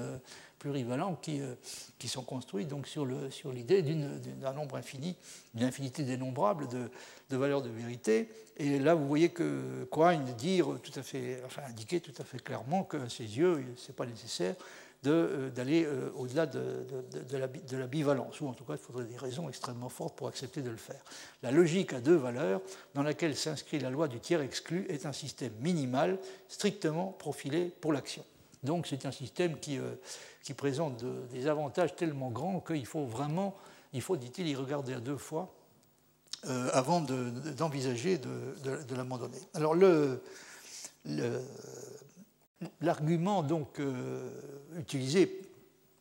plurivalents qui, euh, qui sont construits donc sur l'idée d'un nombre infini, d'une infinité dénombrable de, valeurs de vérité. Et là, vous voyez que Quine dire tout à fait, tout à fait clairement qu'à ses yeux, ce n'est pas nécessaire euh, d'aller euh, au-delà de, de, la, bivalence, ou en tout cas, il faudrait des raisons extrêmement fortes pour accepter de le faire. La logique à deux valeurs, dans laquelle s'inscrit la loi du tiers exclu, est un système minimal, strictement profilé pour l'action. Donc c'est un système qui, qui présente des avantages tellement grands qu'il faut vraiment, il faut, dit-il, y regarder à deux fois euh, avant d'envisager de, l'abandonner. Alors l'argument donc euh, utilisé,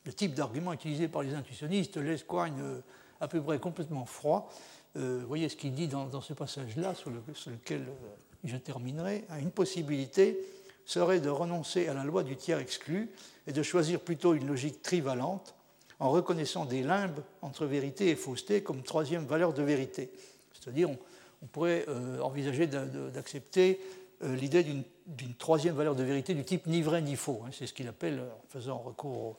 le type d'argument utilisé par les intuitionnistes laisse Quine euh, à peu près complètement froid. vous voyez ce qu'il dit dans, ce passage-là, sur, sur, lequel je terminerai. Une possibilité serait de renoncer à la loi du tiers exclu et de choisir plutôt une logique trivalente en reconnaissant des limbes entre vérité et fausseté comme troisième valeur de vérité. C'est-à-dire, on, pourrait euh, envisager d'accepter euh, l'idée d'une troisième valeur de vérité du type ni vrai ni faux. Hein. C'est ce qu'il appelle, en faisant recours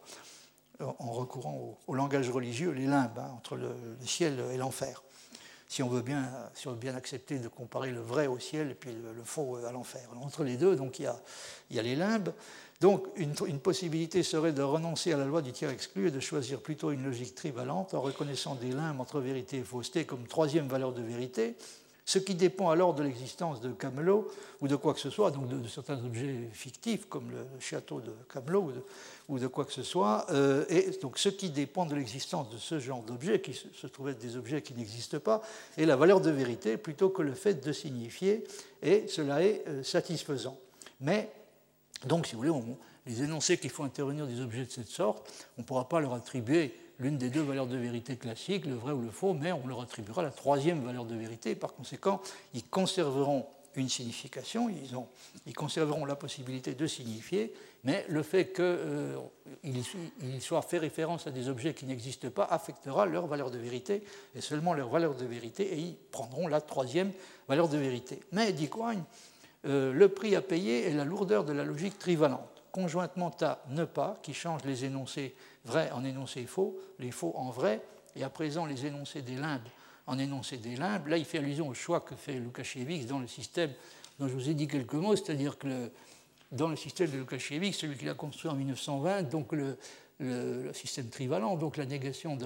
en recourant au, langage religieux, les limbes hein, entre le, ciel et l'enfer. Si on veut bien, si on veut bien accepter de comparer le vrai au ciel et puis le, faux à l'enfer. Entre les deux, donc il y a, il y a les limbes. Donc une, possibilité serait de renoncer à la loi du tiers exclu et de choisir plutôt une logique trivalente en reconnaissant des limbes entre vérité et fausseté comme troisième valeur de vérité, ce qui dépend alors de l'existence de Camelot ou de quoi que ce soit, donc de, certains objets fictifs comme le château de Camelot ou de, quoi que ce soit, euh, et donc ce qui dépend de l'existence de ce genre d'objets, qui se, trouvent être des objets qui n'existent pas, est la valeur de vérité plutôt que le fait de signifier, et cela est euh, satisfaisant. Mais, donc si vous voulez, les énoncés qui font intervenir des objets de cette sorte, on ne pourra pas leur attribuer l'une des deux valeurs de vérité classiques, le vrai ou le faux, mais on leur attribuera la troisième valeur de vérité. Par conséquent, ils conserveront une signification, ils, ont, ils conserveront la possibilité de signifier, mais le fait qu'ils euh, soient fait référence à des objets qui n'existent pas affectera leur valeur de vérité, et seulement leur valeur de vérité, et ils prendront la troisième valeur de vérité. Mais, dit Quine, euh, le prix à payer est la lourdeur de la logique trivalente conjointement à ne pas, qui change les énoncés vrais en énoncés faux, les faux en vrais, et à présent les énoncés des limbes en énoncés des limbes. Là, il fait allusion au choix que fait Lukasiewicz dans le système dont je vous ai dit quelques mots, c'est-à-dire que dans le système de Lukasiewicz, celui qu'il a construit en 1920, donc le, système trivalent, donc la négation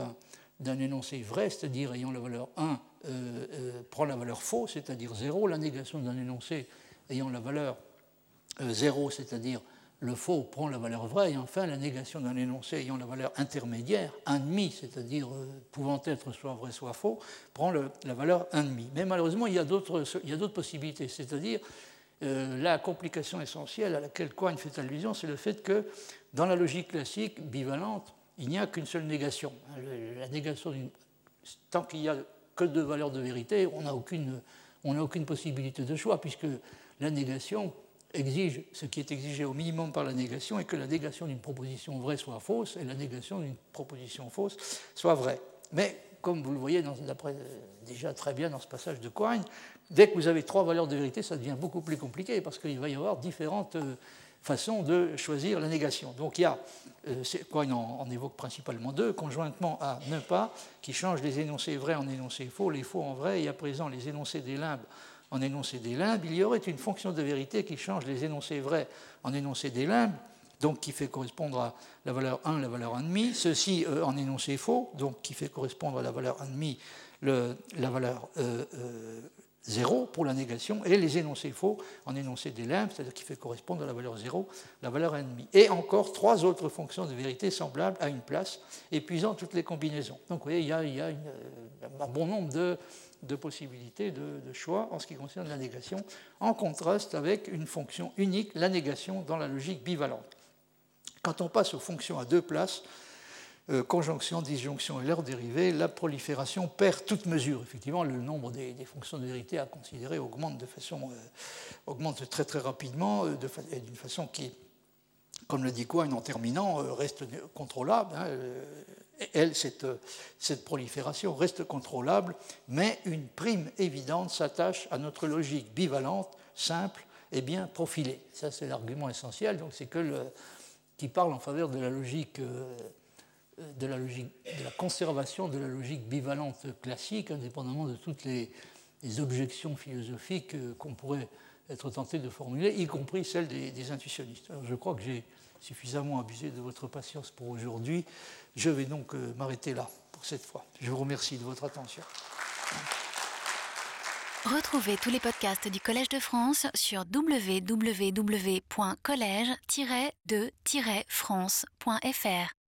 d'un énoncé vrai, c'est-à-dire ayant la valeur 1, euh, euh, prend la valeur faux, c'est-à-dire 0, la négation d'un énoncé ayant la valeur 0, euh, c'est-à-dire le faux prend la valeur vraie, et enfin la négation d'un énoncé ayant la valeur intermédiaire, 1,5, c'est-à-dire pouvant être soit vrai soit faux, prend la valeur 1,5. Mais malheureusement, il y a d'autres possibilités, c'est-à-dire euh, la complication essentielle à laquelle Quine fait allusion, c'est le fait que dans la logique classique bivalente, il n'y a qu'une seule négation. La négation. Tant qu'il n'y a que deux valeurs de vérité, on n'a aucune, aucune possibilité de choix, puisque la négation exige ce qui est exigé au minimum par la négation et que la négation d'une proposition vraie soit fausse et la négation d'une proposition fausse soit vraie. Mais comme vous le voyez déjà très bien dans ce passage de Quine, dès que vous avez trois valeurs de vérité, ça devient beaucoup plus compliqué parce qu'il va y avoir différentes euh, façons de choisir la négation. Donc il y a, euh, Quine en, évoque principalement deux, conjointement à ne pas, qui change les énoncés vrais en énoncés faux, les faux en vrais, et à présent les énoncés des limbes en énoncé des limbes, il y aurait une fonction de vérité qui change les énoncés vrais en énoncés des limbes, donc qui fait correspondre à la valeur 1, la valeur 1,5, ceci euh, en énoncé faux, donc qui fait correspondre à la valeur 1,5, la valeur 0 euh, euh, pour la négation, et les énoncés faux en énoncé des limbes, c'est-à-dire qui fait correspondre à la valeur 0, la valeur 1,5. Et encore trois autres fonctions de vérité semblables à une place, épuisant toutes les combinaisons. Donc vous voyez, il y a, un bon nombre de possibilités de, choix en ce qui concerne la négation, en contraste avec une fonction unique, la négation dans la logique bivalente. Quand on passe aux fonctions à deux places, euh, conjonction, disjonction et leur dérivée, la prolifération perd toute mesure. Effectivement, le nombre des, fonctions de vérité à considérer augmente, de façon, euh, augmente très très rapidement, euh, d'une façon qui, comme le dit Quine en terminant, reste contrôlable. Hein, elle, cette, prolifération reste contrôlable, mais une prime évidente s'attache à notre logique bivalente, simple et bien profilée. Ça, c'est l'argument essentiel. Donc, c'est que qui parle en faveur de la logique. Euh, de la, logique, de la conservation de la logique bivalente classique, indépendamment de toutes les, objections philosophiques euh, qu'on pourrait être tenté de formuler, y compris celles des, intuitionnistes. Je crois que j'ai suffisamment abusé de votre patience pour aujourd'hui. Je vais donc euh, m'arrêter là pour cette fois. Je vous remercie de votre attention. Retrouvez tous les podcasts du Collège de France sur www.collège-de-france.fr.